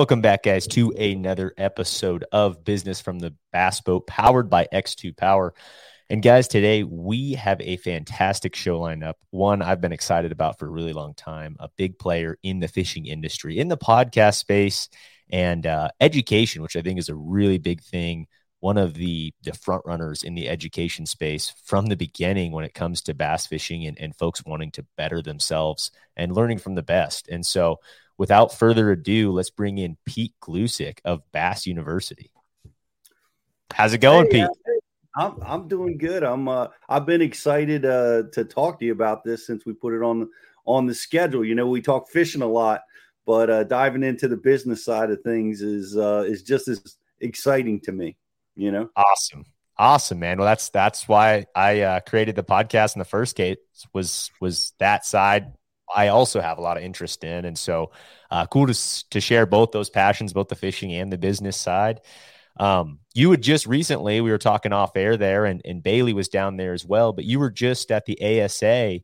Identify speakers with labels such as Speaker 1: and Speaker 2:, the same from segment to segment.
Speaker 1: Welcome back, guys, to another episode of Business from the Bass Boat, powered by X2 Power. And guys, today we have a fantastic show lined up. One I've been excited about for a really long time, a big player in the fishing industry, in the podcast space, and uh, education, which I think is a really big thing. One of the the front runners in the education space from the beginning when it comes to bass fishing and, and folks wanting to better themselves and learning from the best. And so without further ado, let's bring in Pete Gluszek of Bass University. How's it going, hey, Pete?
Speaker 2: I'm I'm doing good. I'm uh, I've been excited uh, to talk to you about this since we put it on on the schedule. You know, we talk fishing a lot, but uh, diving into the business side of things is uh, is just as exciting to me. You know,
Speaker 1: awesome, awesome, man. Well, that's that's why I uh, created the podcast in the first case was was that side I also have a lot of interest in. And so uh, cool to, to share both those passions, both the fishing and the business side. Um, you had just recently, we were talking off air there, and, and Bailey was down there as well, but you were just at the ASA.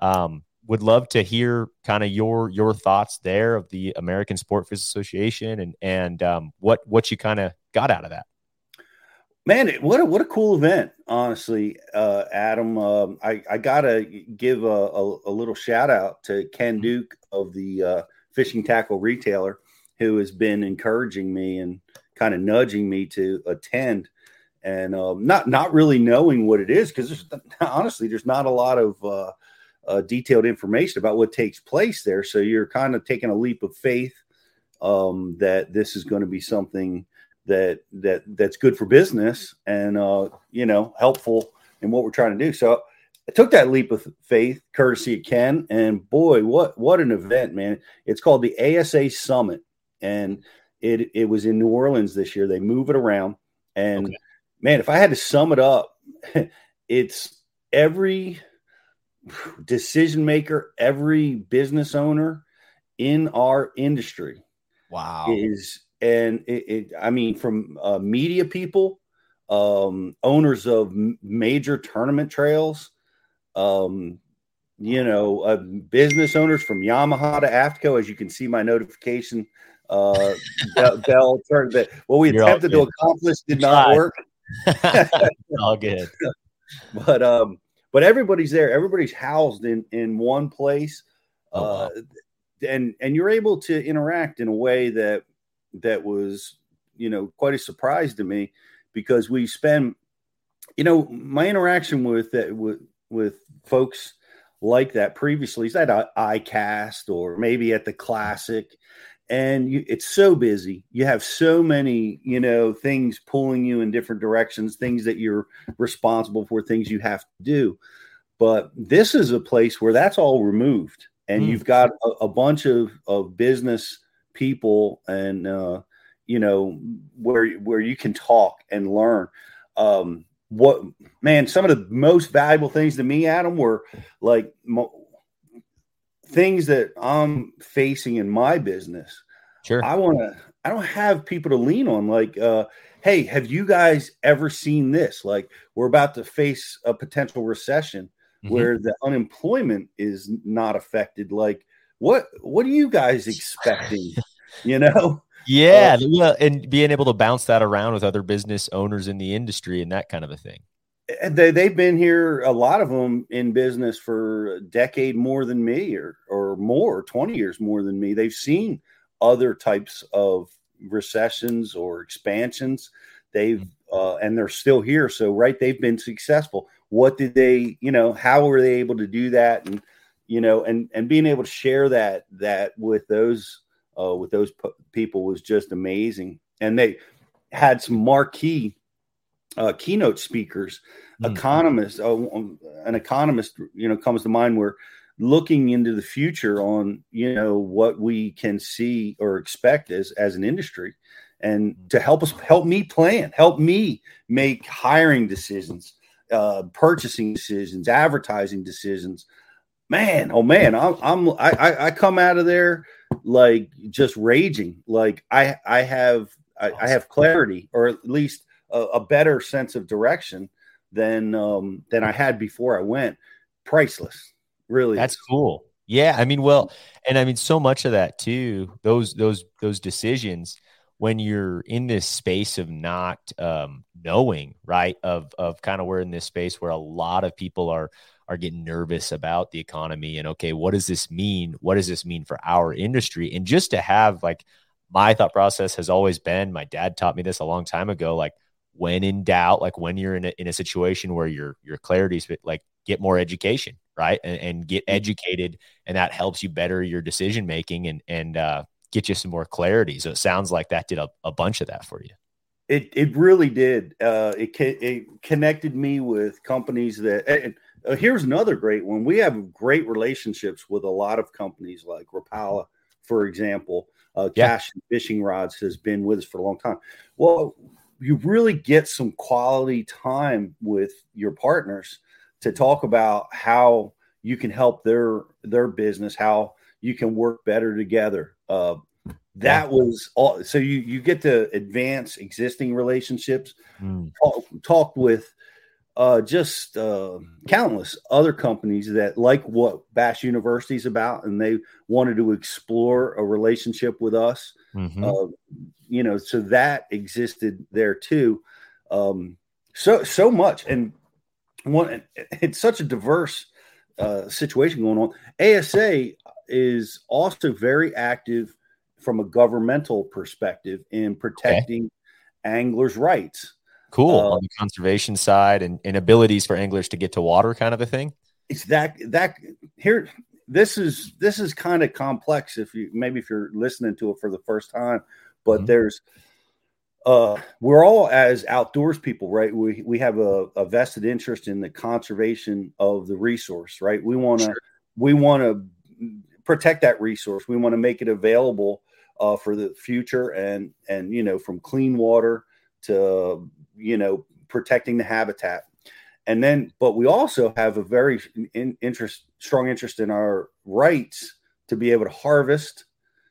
Speaker 1: Um, would love to hear kind of your your thoughts there of the American Sport Fish Association and and um, what what you kind of got out of that.
Speaker 2: Man, what a what a cool event, honestly, uh, Adam. Um, I I gotta give a, a, a, little shout out to Ken mm-hmm. Duke of the uh, fishing tackle retailer, who has been encouraging me and kind of nudging me to attend, and um, not not really knowing what it is because honestly, there's not a lot of uh, uh, detailed information about what takes place there. So you're kind of taking a leap of faith um, that this is going to be something that that that's good for business and uh, you know helpful in what we're trying to do. So I took that leap of faith, courtesy of Ken, and boy, what what an event, man! It's called the ASA Summit, and it it was in New Orleans this year. They move it around, and okay. man, if I had to sum it up, it's every decision maker, every business owner in our industry.
Speaker 1: Wow,
Speaker 2: is and it, it I mean, from uh, media people, um, owners of m- major tournament trails, um, you know, uh, business owners from Yamaha to AFTCO. As you can see, my notification uh, bell turned that what we You're attempted to accomplish did not work.
Speaker 1: all good,
Speaker 2: but um, but everybody's there. Everybody's housed in in one place. Oh, wow. uh, and and you're able to interact in a way that that was you know quite a surprise to me because we spend you know my interaction with that with with folks like that previously is at ICAST or maybe at the classic and you, it's so busy you have so many you know things pulling you in different directions things that you're responsible for things you have to do but this is a place where that's all removed and mm. you've got a, a bunch of, of business people and uh, you know where where you can talk and learn. Um, what man? Some of the most valuable things to me, Adam, were like mo- things that I'm facing in my business.
Speaker 1: Sure,
Speaker 2: I want to. I don't have people to lean on. Like, uh, hey, have you guys ever seen this? Like, we're about to face a potential recession mm-hmm. where the unemployment is not affected. Like, what what are you guys expecting? You know?
Speaker 1: Yeah, uh, and being able to bounce that around with other business owners in the industry and that kind of a thing.
Speaker 2: They they've been here a lot of them in business for a decade more than me or or more, 20 years more than me. They've seen other types of recessions or expansions. They've mm-hmm. uh, and they're still here. So right, they've been successful. What did they, you know, how were they able to do that? And you know, and and being able to share that that with those uh, with those p- people was just amazing. And they had some marquee uh, keynote speakers, mm-hmm. economists. Uh, um, an economist, you know, comes to mind where looking into the future on you know what we can see or expect as as an industry and mm. to help us help me plan help me make hiring decisions uh purchasing decisions advertising decisions man, oh man, I'm, I'm I, I come out of there like just raging. Like I I have I, I have clarity or at least a, a, better sense of direction than um than I had before I went. Priceless, really.
Speaker 1: That's cool. Yeah, I mean, well, and I mean, so much of that too. Those those those decisions when you're in this space of not um, knowing, right? Of of kind of we're in this space where a lot of people are are getting nervous about the economy and okay, what does this mean? What does this mean for our industry? And just to have like my thought process has always been, my dad taught me this a long time ago, like when in doubt, like when you're in a, in a situation where your your clarity's like get more education, right? And, and get mm-hmm. educated, and that helps you better your decision making and and uh, get you some more clarity. So it sounds like that did a, a bunch of that for you.
Speaker 2: It it really did. Uh, it it connected me with companies that. And, uh, here's another great one. We have great relationships with a lot of companies like Rapala, for example. Uh, yeah. Cashion Fishing Rods has been with us for a long time. Well, you really get some quality time with your partners to talk about how you can help their their business, how you can work better together. Uh, that was all. So you you get to advance existing relationships. Mm. Talk, talk with uh, just uh, countless other companies that like what Bass University is about, and they wanted to explore a relationship with us. Mm-hmm. Uh, you know, so that existed there too. Um, so so much, and one it's such a diverse uh, situation going on. ASA is also very active from a governmental perspective in protecting okay. anglers' rights.
Speaker 1: Cool uh, on the conservation side and, and abilities for anglers to get to water, kind of a thing.
Speaker 2: It's that that here. This is this is kind of complex. If you maybe if you're listening to it for the first time, but mm-hmm. there's uh, we're all as outdoors people, right? We we have a, a, vested interest in the conservation of the resource, right? We want to sure. we want to protect that resource. We want to make it available uh, for the future, and and you know from clean water to you know protecting the habitat. And then but we also have a very in, interest strong interest in our rights to be able to harvest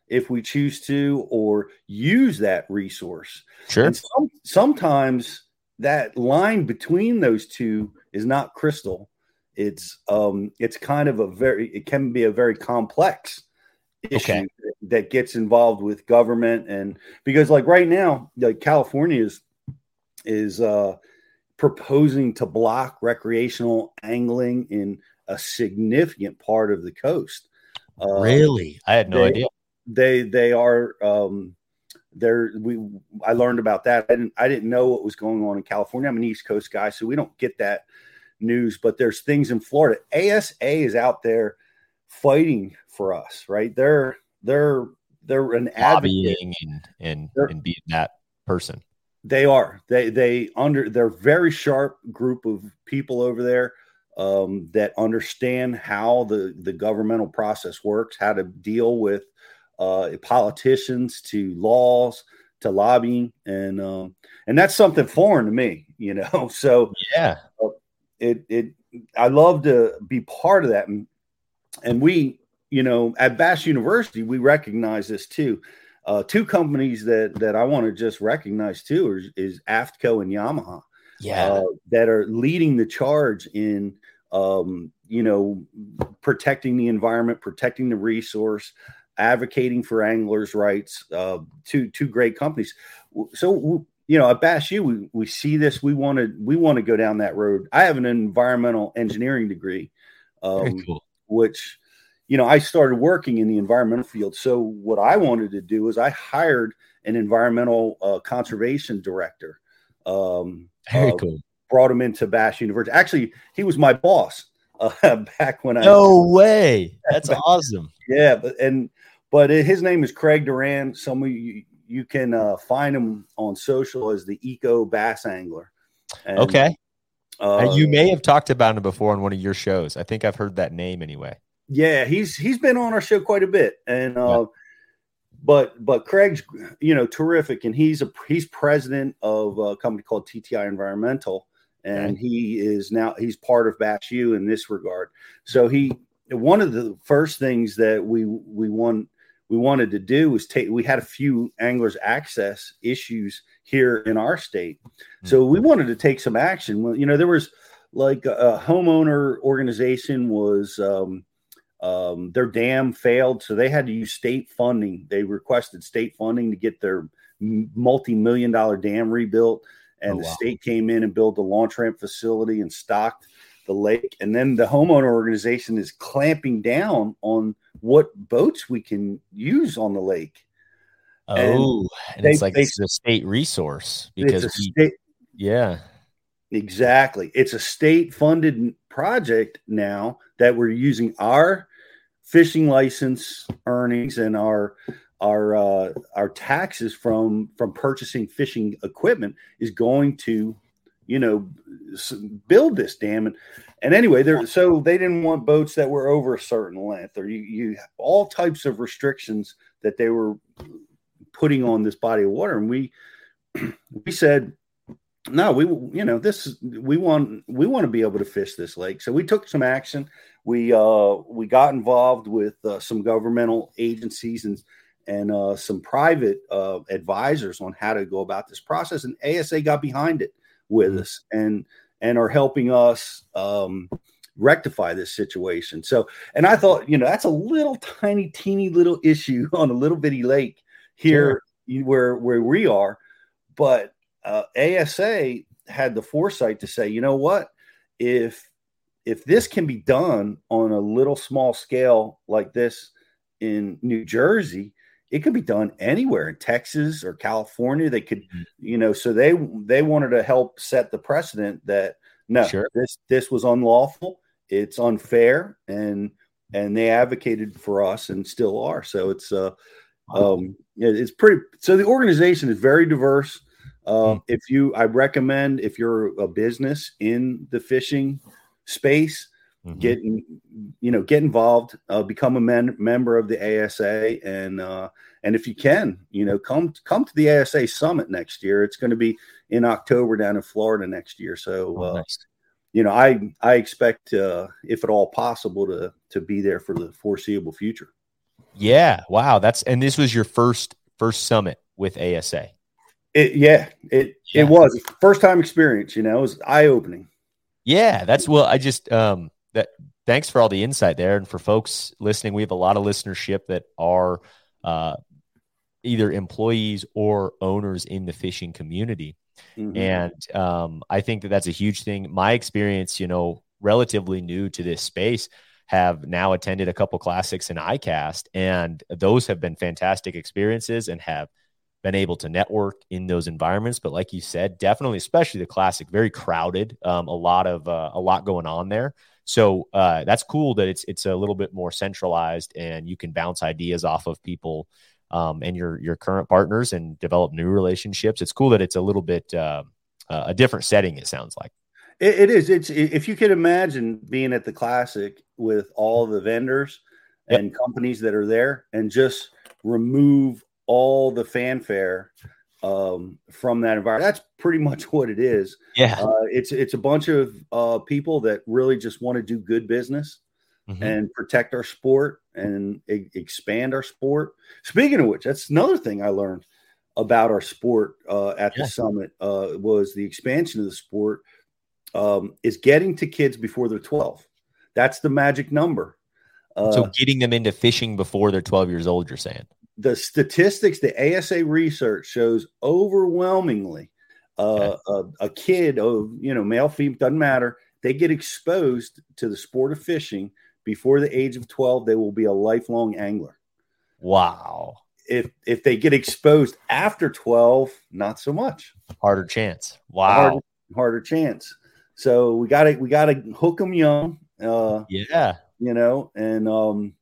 Speaker 2: if we choose to or use that resource.
Speaker 1: Sure. And some,
Speaker 2: sometimes that line between those two is not crystal. It's um it's kind of a very it can be a very complex issue okay. that gets involved with government and because like right now like california is is uh, proposing to block recreational angling in a significant part of the coast.
Speaker 1: Uh, really, I had no
Speaker 2: they,
Speaker 1: idea.
Speaker 2: They they are um, there. We I learned about that. I didn't I didn't know what was going on in California. I'm an East Coast guy, so we don't get that news. But there's things in Florida. ASA is out there fighting for us, right? They're they're they're an
Speaker 1: lobbying and and, and being that person.
Speaker 2: They are. They they under they're very sharp group of people over there um, that understand how the the governmental process works, how to deal with uh, politicians to laws to lobbying, and um, and that's something foreign to me, you know. So
Speaker 1: yeah, uh,
Speaker 2: it it I love to be part of that, and and we you know at Bass University we recognize this too. Uh, two companies that that I want to just recognize too is, is AFTCO and Yamaha.
Speaker 1: Yeah, uh,
Speaker 2: that are leading the charge in um, you know protecting the environment, protecting the resource, advocating for anglers' rights. Uh, two two great companies. So you know at Bass U we, we see this. We want to we want to go down that road. I have an environmental engineering degree, um, cool. which you know, I started working in the environmental field. So what I wanted to do is I hired an environmental uh, conservation director. Um,
Speaker 1: Very uh, cool.
Speaker 2: Brought him into Bass University. Actually, he was my boss uh, back when
Speaker 1: I.
Speaker 2: No
Speaker 1: way! That's awesome.
Speaker 2: Yeah, but and but his name is Craig Duran. Some of you you can uh, find him on social as the Eco Bass Angler.
Speaker 1: And, okay. Uh, you may have talked about him before on one of your shows. I think I've heard that name anyway.
Speaker 2: Yeah, he's he's been on our show quite a bit, and uh, yeah. but but Craig's you know terrific, and he's a he's president of a company called TTI Environmental, and okay. he is now he's part of Bass U in this regard. So he one of the first things that we we want we wanted to do was take we had a few anglers access issues here in our state mm-hmm. so we wanted to take some action well you know there was like a, a homeowner organization was um, Um, their dam failed, so they had to use state funding. They requested state funding to get their multi-million dollar dam rebuilt, and oh, the state came in and built the launch ramp facility and stocked the lake. And then the homeowner organization is clamping down on what boats we can use on the lake.
Speaker 1: Oh, and, and they, it's like they, it's a state resource because we, state, yeah,
Speaker 2: exactly. It's a state funded project now that we're using our fishing license earnings and our our uh, our taxes from from purchasing fishing equipment is going to you know build this dam and and anyway there so they didn't want boats that were over a certain length or you, you all types of restrictions that they were putting on this body of water. And we we said no we you know this we want we want to be able to fish this lake so we took some action we uh we got involved with uh, some governmental agencies and and uh, some private uh, advisors on how to go about this process and asa got behind it with mm-hmm. us and and are helping us um rectify this situation so and i thought you know that's a little tiny teeny little issue on a little bitty lake here sure. where where we are but uh, asa had the foresight to say you know what if if this can be done on a little small scale like this in new jersey it could be done anywhere in texas or california they could mm-hmm. you know so they they wanted to help set the precedent that no sure. this this was unlawful it's unfair and and they advocated for us and still are so it's uh um, it's pretty. So the organization is very diverse. Uh, mm. If you, I recommend if you're a business in the fishing space, mm-hmm. get you know get involved, uh, become a men, member of the ASA, and uh, and if you can, you know, come come to the ASA summit next year. It's going to be in October down in Florida next year. So. Oh, uh, nice. You know, I I expect, uh, if at all possible, to to be there for the foreseeable future.
Speaker 1: Yeah. Wow. That's and this was your first first summit with ASA.
Speaker 2: It, yeah, it yeah. it was first time experience. You know, it was eye opening.
Speaker 1: Yeah, that's well. I just um that thanks for all the insight there, and for folks listening, we have a lot of listenership that are uh either employees or owners in the fishing community, mm-hmm. and um I think that that's a huge thing. My experience, you know, relatively new to this space have now attended a couple classics in ICAST, and those have been fantastic experiences and have been able to network in those environments. But like you said, definitely, especially the classic, very crowded, um, a lot of uh, a lot going on there. So uh, that's cool that it's it's a little bit more centralized, and you can bounce ideas off of people um, and your your current partners and develop new relationships. It's cool that it's a little bit uh, a different setting. It sounds like.
Speaker 2: It, it is. It's if you could imagine being at the classic with all the vendors yep. and companies that are there, and just remove all the fanfare um, from that environment. That's pretty much what it is.
Speaker 1: Yeah,
Speaker 2: uh, it's it's a bunch of uh, people that really just want to do good business mm-hmm. and protect our sport and e- expand our sport. Speaking of which, that's another thing I learned about our sport uh, at yeah. the summit uh, was the expansion of the sport um, is getting to kids before they're 12. That's the magic number.
Speaker 1: Uh, so getting them into fishing before they're 12 years old, you're saying?
Speaker 2: The statistics, the ASA research shows overwhelmingly uh, okay. a, a, kid of, you know, male, female, doesn't matter. They get exposed to the sport of fishing before the age of 12. They will be a lifelong angler.
Speaker 1: Wow.
Speaker 2: If, if they get exposed after 12, not so much.
Speaker 1: Harder chance. Wow.
Speaker 2: Harder, harder chance. So we got to we got to hook them young.
Speaker 1: Uh, yeah,
Speaker 2: you know, and um,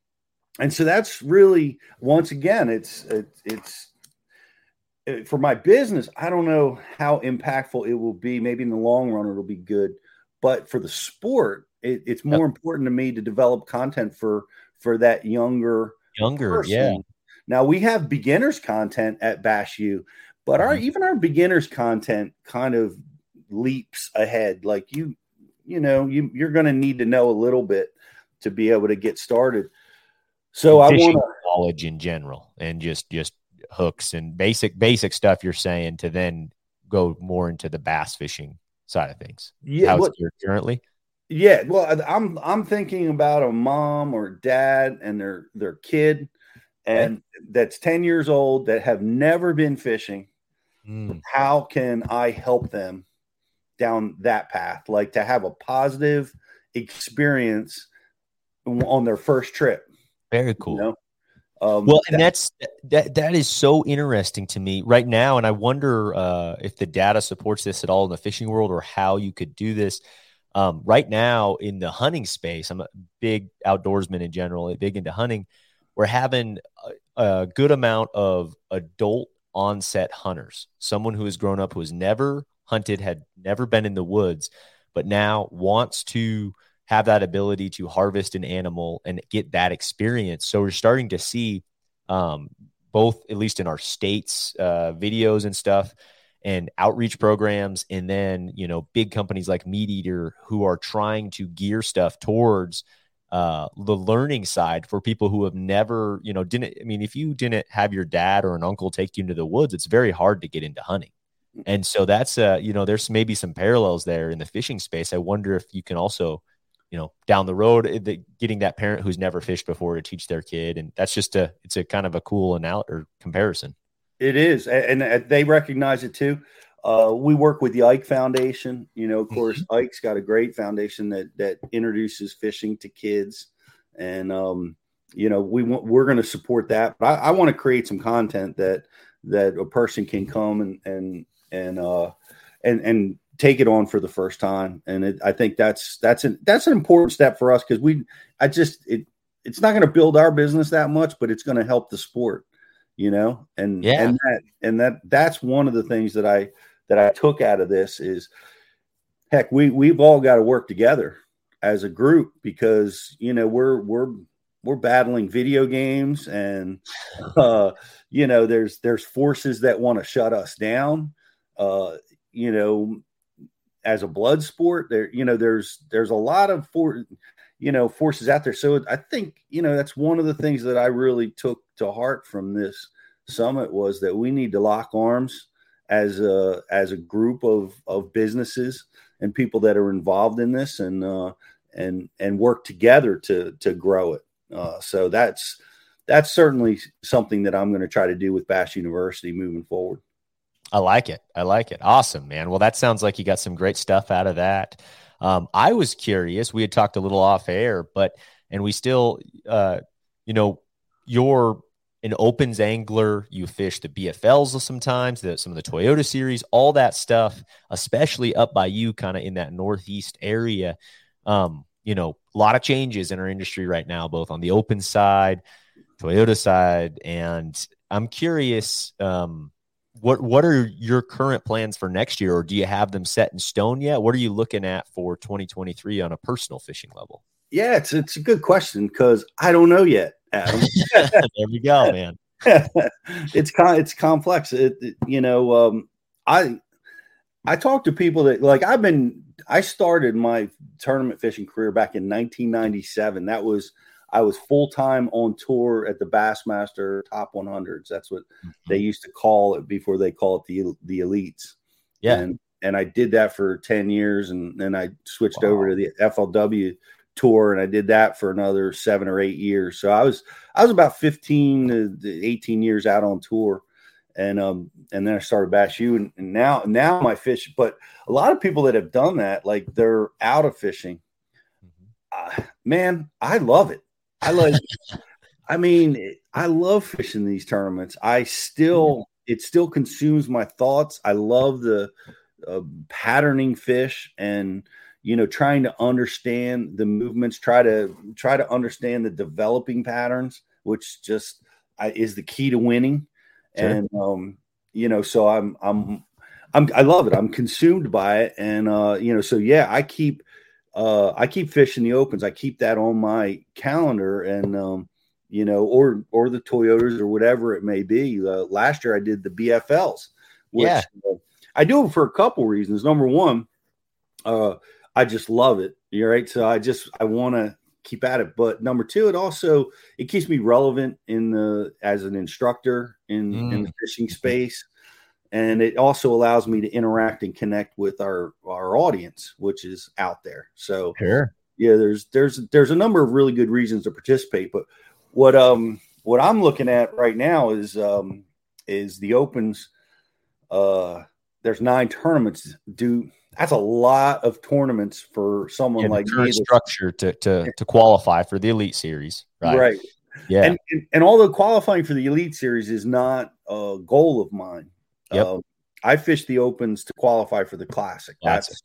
Speaker 2: and so that's really once again, it's it, it's it, for my business. I don't know how impactful it will be. Maybe in the long run, it'll be good, but for the sport, it, it's more yep. important to me to develop content for for that younger
Speaker 1: younger. Person. Yeah.
Speaker 2: Now we have beginners content at Bass U, but our mm-hmm. even our beginners content kind of leaps ahead. Like you, you know, you you're going to need to know a little bit to be able to get started. So I want
Speaker 1: knowledge in general and just just hooks and basic basic stuff you're saying to then go more into the bass fishing side of things.
Speaker 2: Yeah, what,
Speaker 1: currently.
Speaker 2: Yeah, well, I'm I'm thinking about a mom or dad and their their kid, and okay. that's ten years old that have never been fishing. Mm. How can I help them down that path? Like to have a positive experience on their first trip.
Speaker 1: Very cool. You know? Um, well, and that's that that is so interesting to me right now, and I wonder uh, if the data supports this at all in the fishing world, or how you could do this. Um, right now in the hunting space, I'm a big outdoorsman in general, big into hunting. We're having a, a good amount of adult onset hunters, someone who has grown up who has never hunted, had never been in the woods, but now wants to have that ability to harvest an animal and get that experience. So we're starting to see um, both, at least in our states, uh, videos and stuff, and outreach programs, and then you know big companies like MeatEater who are trying to gear stuff towards uh, the learning side for people who have never, you know, didn't. I mean, if you didn't have your dad or an uncle take you into the woods, it's very hard to get into hunting. And so that's uh, you know, there's maybe some parallels there in the fishing space. I wonder if you can also you know down the road eh, the, getting that parent who's never fished before to teach their kid. And that's just a it's a kind of a cool anal- or comparison.
Speaker 2: It is and, and they recognize it too. Uh, we work with the ike foundation. You know of course mm-hmm. ike's got a great foundation that that introduces fishing to kids. And um, you know we want we're going to support that. But i, I want to create some content that that a person can come and and and uh and and take it on for the first time. And it, i think that's that's an that's an important step for us because we i just it it's not going to build our business that much but it's going to help the sport you know? And yeah. and that and that that's one of the things that i that i took out of this is heck we we've all got to work together as a group because you know we're we're we're battling video games and uh you know there's there's forces that want to shut us down. Uh you know as a blood sport there you know there's there's a lot of for you know forces out there. So i think you know that's one of the things that i really took to heart from this summit was that we need to lock arms as a as a group of of businesses and people that are involved in this and uh and and work together to to grow it. Uh so that's that's certainly something that i'm going to try to do with bass university moving forward
Speaker 1: I like it. I like it. Awesome, man. Well, that sounds like you got some great stuff out of that. Um, I was curious. We had talked a little off air, but and we still, uh, you know, you're an opens angler. You fish the BFLs sometimes, the, some of the Toyota series, all that stuff, especially up by you, kind of in that northeast area. Um, you know, a lot of changes in our industry right now, both on the open side, Toyota side, and I'm curious. Um, what what are your current plans for next year or do you have them set in stone yet? What are you looking at for 2023 on a personal fishing level?
Speaker 2: Yeah it's it's a good question because i don't know yet adam.
Speaker 1: There we go man.
Speaker 2: It's con- it's complex. It, it, you know um, i i talk to people that like i've been i started my tournament fishing career back in 1997 that was I was full time on tour at the Bassmaster Top 100s. That's what mm-hmm. they used to call it before they call it the the elites. Yeah, and and I did that for 10 years, and then I switched wow. over to the FLW tour, and I did that for another seven or eight years. So I was I was about 15 to 18 years out on tour. And um and then I started Bass U and, and now now my fish, but a lot of people that have done that, like they're out of fishing. Mm-hmm. Uh, man, I love it. I like. I mean, I love fishing these tournaments. I still, it still consumes my thoughts. I love the uh, patterning fish and you know trying to understand the movements. Try to try to understand the developing patterns, which just I, is the key to winning. Sure. And um, you know, so I'm I'm I'm I love it. I'm consumed by it, and uh, you know, so yeah, I keep uh, I keep fishing the opens. I keep that on my calendar, and um, you know, or or the Toyotas or whatever it may be. Uh, last year I did the BFLs, which yeah. uh, I do it for a couple reasons. Number one, uh, I just love it. You're right. So I just I want to keep at it. But number two, it also it keeps me relevant in the as an instructor in mm. in the fishing space and it also allows me to interact and connect with our our audience, which is out there. So
Speaker 1: sure.
Speaker 2: yeah, there's there's there's a number of really good reasons to participate. But what um what I'm looking at right now is um is the opens. Uh, there's nine tournaments. Do that's a lot of tournaments for someone
Speaker 1: yeah,
Speaker 2: like
Speaker 1: me. Structure to to to qualify for the Elite Series, right?
Speaker 2: Right.
Speaker 1: Yeah.
Speaker 2: And, and, and although qualifying for the Elite Series is not a goal of mine,
Speaker 1: yep.
Speaker 2: Uh, I fish the opens to qualify for the classic. That's that's,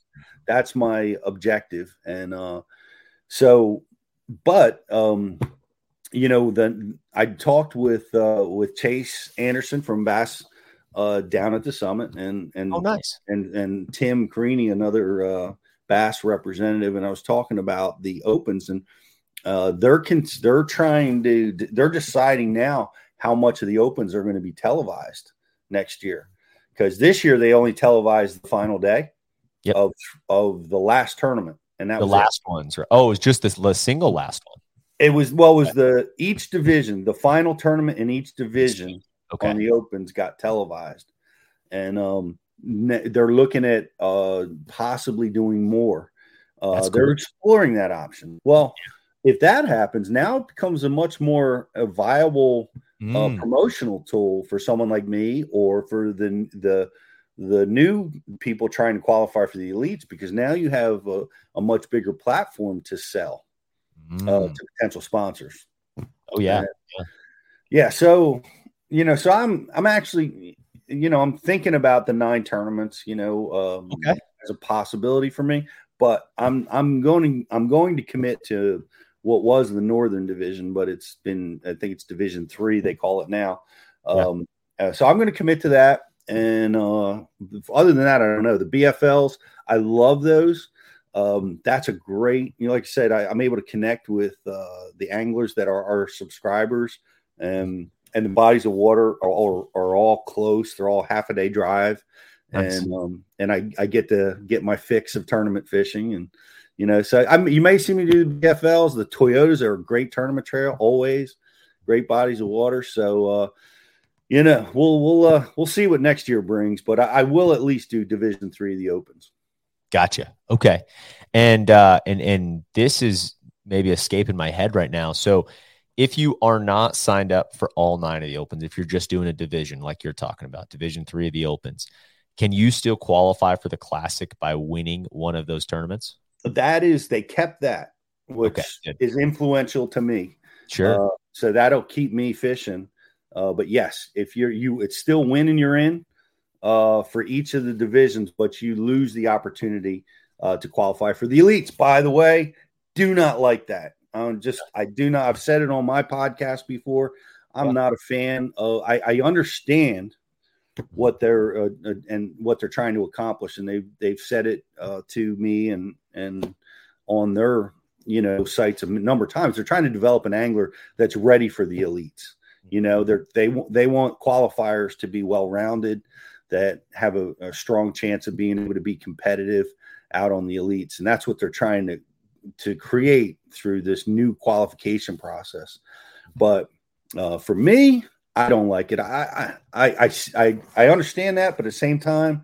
Speaker 2: that's my objective. And uh, so, but um, you know, then I talked with uh, with Chase Anderson from Bass uh, down at the summit, and and
Speaker 1: oh, nice,
Speaker 2: and and Tim Carini, another uh, Bass representative, and I was talking about the opens, and uh, they're con- they're trying to they're deciding now how much of the opens are going to be televised next year because this year they only televised the final day
Speaker 1: yep.
Speaker 2: of of the last tournament, and that
Speaker 1: the
Speaker 2: was
Speaker 1: last
Speaker 2: it.
Speaker 1: ones. Oh, it's just this the single last one.
Speaker 2: It was well, it was the each division, the final tournament in each division
Speaker 1: okay.
Speaker 2: on the opens got televised, and um, they're looking at uh, possibly doing more. Uh, they're cool. exploring that option. Well, if that happens, now it becomes a much more a viable mm. uh, promotional tool for someone like me or for the the the new people trying to qualify for the elites because now you have a, a much bigger platform to sell mm. uh, to potential sponsors.
Speaker 1: Oh yeah. And,
Speaker 2: yeah, yeah. So you know, so I'm I'm actually you know I'm thinking about the nine tournaments. You know, um,
Speaker 1: okay.
Speaker 2: as a possibility for me, but I'm I'm going to I'm going to commit to what was the Northern Division, but it's been I think it's Division Three they call it now. Um, yeah. uh, so I'm going to commit to that. And uh, other than that, I don't know the BFLs. I love those. Um, that's a great, you know, like I said, I, am able to connect with uh, the anglers that are our subscribers, and and the bodies of water are all, are all close. They're all half a day drive, nice. and um, and I, I get to get my fix of tournament fishing, and you know, so I you may see me do the BFLs. The Toyotas are a great tournament trail, always great bodies of water. So uh, you know, we'll we'll uh, we'll see what next year brings, but I, I will at least do Division Three of the Opens.
Speaker 1: Gotcha. Okay. And uh and and this is maybe escaping my head right now. So if you are not signed up for all nine of the opens, if you're just doing a division like you're talking about, division three of the opens, can you still qualify for the classic by winning one of those tournaments?
Speaker 2: That is, they kept that, which okay, is influential to me.
Speaker 1: Sure.
Speaker 2: Uh, so that'll keep me fishing. Uh, but yes, if you're you, it's still winning you're in uh, for each of the divisions, but you lose the opportunity uh, to qualify for the elites. By the way, do not like that. I'm just, I do not. I've said it on my podcast before. I'm not a fan of. I, I understand what they're uh, uh, and what they're trying to accomplish, and they've they've said it uh, to me and and on their you know sites a number of times. They're trying to develop an angler that's ready for the elites. You know, they're they they want qualifiers to be well rounded that have a, a, strong chance of being able to be competitive out on the elites and that's what they're trying to to create through this new qualification process but uh, for me i don't like it I, I i i i understand that but at the same time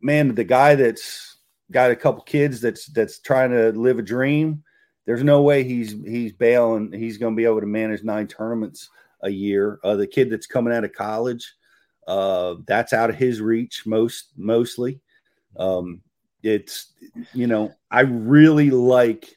Speaker 2: man the guy that's got a couple kids that's that's trying to live a dream there's no way he's he's bailing he's going to be able to manage nine tournaments a year uh, the kid that's coming out of college uh, that's out of his reach most mostly. Um, it's you know I really like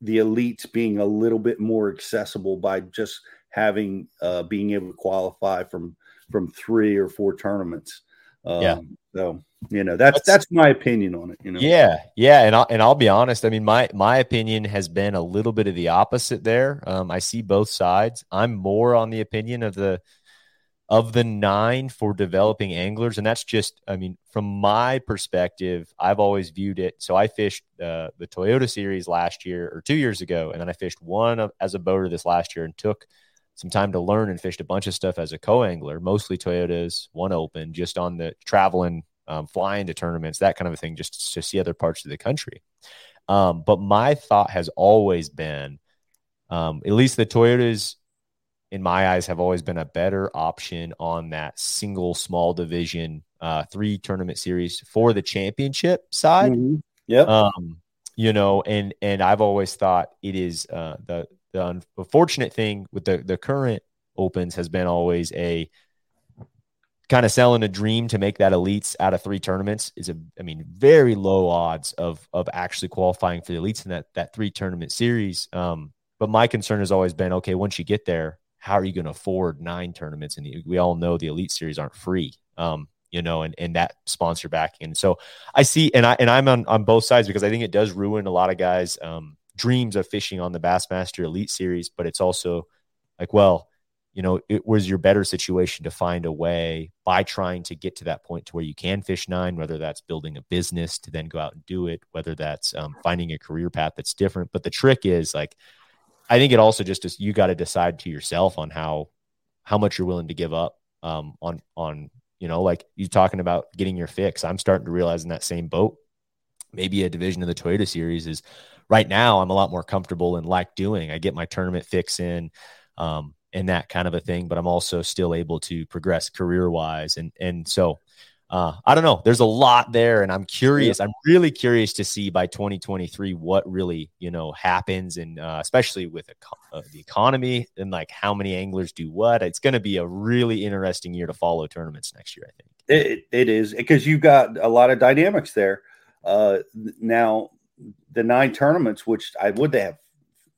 Speaker 2: the elites being a little bit more accessible by just having uh, being able to qualify from from three or four tournaments. Um,
Speaker 1: yeah.
Speaker 2: So you know that's, that's, that's my opinion on it. You know.
Speaker 1: Yeah, yeah, and I'll, and I'll be honest. I mean, my my opinion has been a little bit of the opposite there. Um, I see both sides. I'm more on the opinion of the of the nine for developing anglers, and that's just, I mean, from my perspective, I've always viewed it. So I fished uh, the Toyota Series last year or two years ago, and then I fished one of, as a boater this last year and took some time to learn and fished a bunch of stuff as a co-angler, mostly Toyotas, one open, just on the traveling, um, flying to tournaments, that kind of a thing, just to see other parts of the country. Um, but my thought has always been, um, at least the Toyotas in my eyes, have always been a better option on that single small division uh, three tournament series for the championship side. Mm-hmm.
Speaker 2: Yep.
Speaker 1: Um, you know, and and I've always thought it is uh, the the unfortunate thing with the the current opens has been always a kind of selling a dream to make that elites out of three tournaments is a I mean very low odds of of actually qualifying for the elites in that that three tournament series. Um, but my concern has always been okay, once you get there, how are you going to afford nine tournaments? And we all know the elite series aren't free. Um, you know, and and that sponsor backing. And so I see, and I and I'm on on both sides because I think it does ruin a lot of guys' um, dreams of fishing on the Bassmaster Elite Series. But it's also like, well, you know, it was your better situation to find a way by trying to get to that point to where you can fish nine, whether that's building a business to then go out and do it, whether that's um, finding a career path that's different. But the trick is like, I think it also just is you got to decide to yourself on how how much you're willing to give up um, on on you know, like you talking about getting your fix. I'm starting to realize in that same boat, maybe a division of the Toyota series is right now I'm a lot more comfortable and like doing. I get my tournament fix in um, and that kind of a thing, but I'm also still able to progress career wise. And, and so uh, I don't know. There's a lot there, and I'm curious. I'm really curious to see by 2023 what really you know happens, and uh, especially with uh, the economy and like how many anglers do what. It's going to be a really interesting year to follow tournaments next year. I think
Speaker 2: it, it is because you've got a lot of dynamics there. Uh, now, the nine tournaments, which I would they have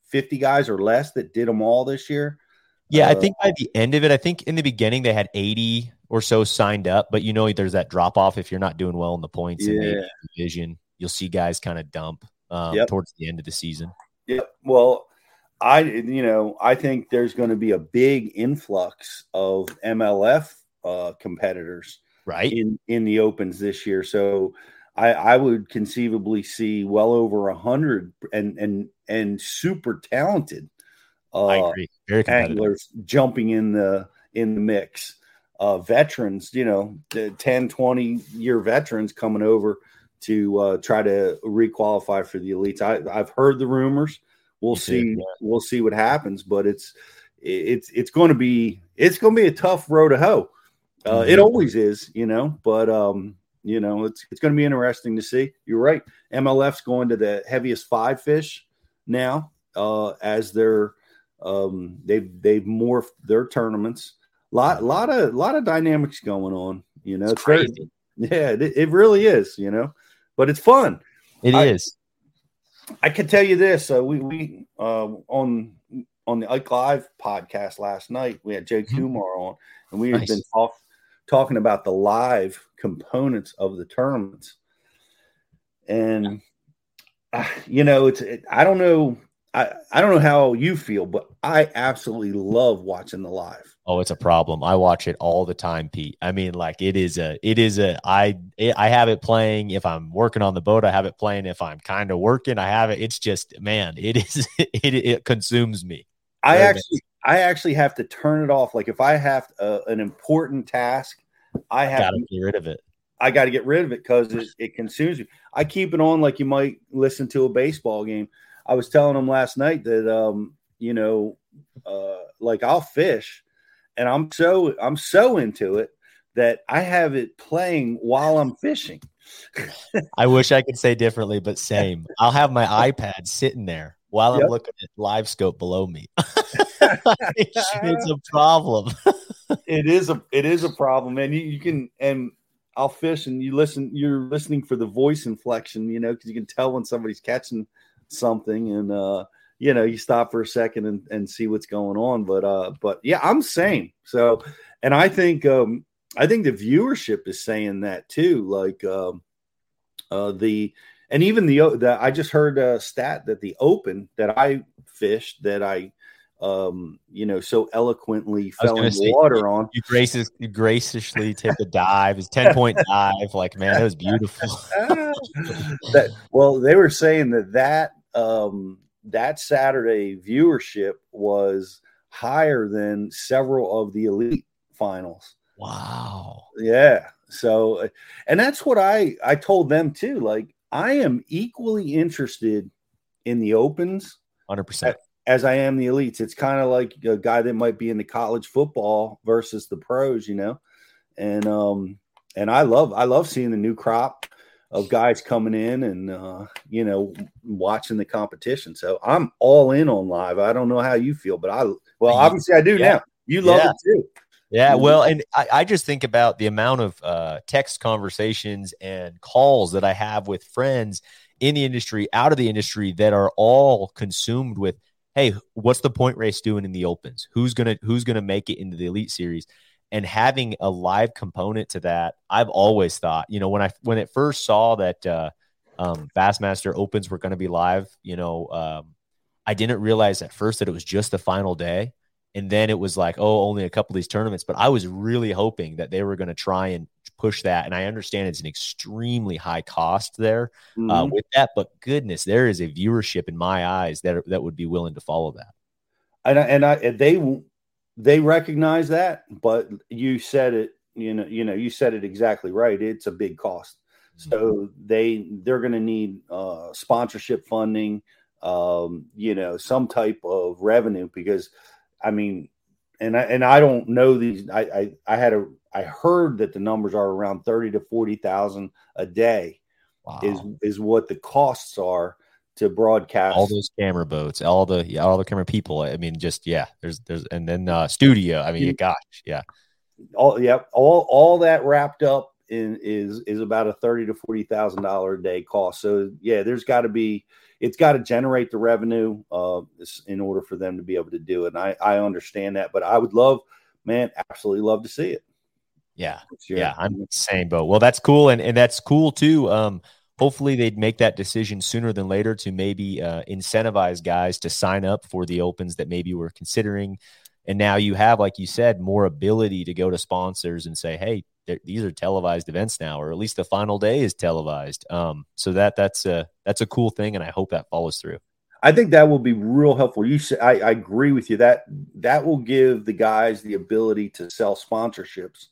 Speaker 2: 50 guys or less that did them all this year.
Speaker 1: Yeah, I uh, think by the end of it, I think in the beginning they had 80 or so signed up, but you know there's that drop off if you're not doing well in the points yeah. in the division. You'll see guys kind of dump um, yep. towards the end of the season.
Speaker 2: Yeah. Well, I you know I think there's going to be a big influx of MLF uh, competitors
Speaker 1: right
Speaker 2: in in the opens this year. So I, I would conceivably see well over a hundred and and and super talented uh, anglers jumping in the in the mix uh, veterans, you know, 10, 20 year veterans coming over to uh, try to requalify for the elites. I, have heard the rumors. We'll see. yeah. We'll see what happens, but it's it's it's going to be it's going to be a tough road to hoe. Uh, mm-hmm. It always is, you know. But um, you know, it's it's going to be interesting to see. You're right. MLF's going to the heaviest five fish now uh, as they're um, they've they've morphed their tournaments lot lot of lot of dynamics going on. You know,
Speaker 1: it's, it's crazy.
Speaker 2: Very, yeah, it, it, really is. You know, but it's fun.
Speaker 1: It
Speaker 2: I,
Speaker 1: is.
Speaker 2: I can tell you this: uh, we we uh, on on the Ike Live podcast last night, we had Jay mm-hmm. Kumar on, and we nice. had been talk, talking about the live components of the tournaments. And uh, you know, it's it, I don't know I, I don't know how you feel, but I absolutely love watching the live.
Speaker 1: Oh, it's a problem. I watch it all the time, Pete. I mean, like it is a, it is a, I, it, I have it playing if I'm working on the boat. I have it playing if I'm kind of working. I have it. It's just, man, it is, it, it consumes me.
Speaker 2: I actually, I actually have to turn it off. Like if I have uh, an important task, I have
Speaker 1: to get rid of it.
Speaker 2: I got to get rid of it because it, it consumes you. I keep it on like you might listen to a baseball game. I was telling him last night that um, you know, uh, like I'll fish, and I'm so I'm so into it that I have it playing while I'm fishing.
Speaker 1: I wish I could say differently, but same. I'll have my iPad sitting there while I'm yep. looking at live scope below me. it's a problem.
Speaker 2: it is a it is a problem, and you, you can and I'll fish and you listen. You're listening for the voice inflection, you know, because you can tell when somebody's catching something and uh you know you stop for a second and, and see what's going on but uh but yeah i'm same so and i think um i think the viewership is saying that too like um uh the and even the the i just heard a stat that the open that i fished that i um, you know, so eloquently fell in say, water on.
Speaker 1: You, gracious, you graciously took a dive, his 10 point dive. Like, man, it was beautiful.
Speaker 2: that, well, they were saying that that, um, that Saturday viewership was higher than several of the elite finals.
Speaker 1: Wow.
Speaker 2: Yeah. So, and that's what I, I told them too. Like, I am equally interested in the opens
Speaker 1: 100%
Speaker 2: as I am the elites. It's kind of like a guy that might be in the college football versus the pros, you know. And um and I love I love seeing the new crop of guys coming in and uh, you know watching the competition. So I'm all in on live. I don't know how you feel, but I well obviously I do yeah. now. You love yeah. it too.
Speaker 1: Yeah, well, and I, I, just think about the amount of uh, text conversations and calls that I have with friends in the industry, out of the industry, that are all consumed with, "Hey, what's the point race doing in the opens? Who's gonna Who's gonna make it into the elite series?" and having a live component to that i've always thought you know when i when it first saw that uh um bassmaster opens were going to be live you know um i didn't realize at first that it was just the final day and then it was like oh only a couple of these tournaments but i was really hoping that they were going to try and push that and i understand it's an extremely high cost there uh, mm-hmm. uh, with that but goodness there is a viewership in my eyes that that would be willing to follow that
Speaker 2: and I, and I and they they recognize that, but you said it, you know, you know, you said it exactly right. It's a big cost. Mm-hmm. So they they're going to need uh, sponsorship funding, um, you know, some type of revenue because, I mean, and I and I don't know these. I I, I had a I heard that the numbers are around thirty to forty thousand a day, wow. is is what the costs are to broadcast
Speaker 1: all those camera boats, all the yeah, all the camera people. I mean, just yeah, there's there's and then uh studio. I mean, you, gosh, yeah.
Speaker 2: All yeah, all all that wrapped up in is is about a thirty to forty thousand dollar a day cost. So yeah, there's got to be it's got to generate the revenue uh in order for them to be able to do it. And I I understand that, but I would love, man, absolutely love to see it.
Speaker 1: Yeah, yeah, I'm the same boat. Well, that's cool, and and that's cool too. Um, hopefully they'd make that decision sooner than later to maybe uh, incentivize guys to sign up for the opens that maybe we're considering and now you have like you said more ability to go to sponsors and say hey these are televised events now or at least the final day is televised. Um, so that that's a that's a cool thing and i hope that follows through.
Speaker 2: I think that will be real helpful. You say, I, I agree with you. That that will give the guys the ability to sell sponsorships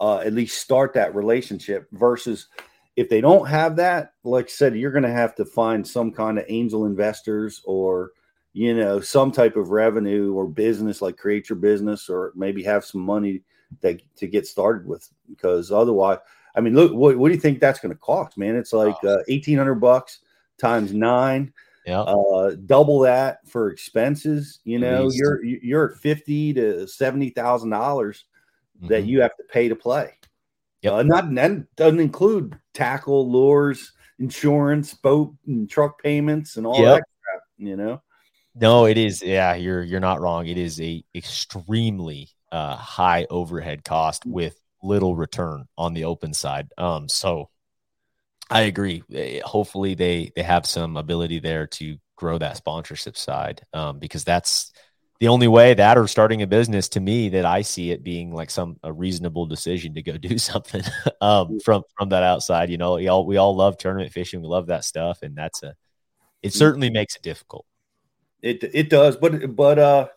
Speaker 2: uh, at least start that relationship versus if they don't have that, like I said, you're going to have to find some kind of angel investors or, you know, some type of revenue or business like create your business or maybe have some money that to get started with because otherwise, I mean, look, what, what do you think that's going to cost, man? It's like uh, 1800 bucks times nine.
Speaker 1: Yeah.
Speaker 2: Uh, double that for expenses. You know, you're you're at fifty to seventy thousand dollars that mm-hmm. you have to pay to play. Yep. Uh, not that doesn't include tackle, lures, insurance, boat and truck payments, and all yep. that crap. You know.
Speaker 1: No, it is. Yeah, you're you're not wrong. It is a extremely uh, high overhead cost with little return on the open side. Um, so I agree. Eh, hopefully, they they have some ability there to grow that sponsorship side um, because that's the only way that or starting a business to me that I see it being like some a reasonable decision to go do something um, from from that outside. You know, we all we all love tournament fishing, we love that stuff, and that's a it mm. certainly makes it difficult.
Speaker 2: It it does, but but uh,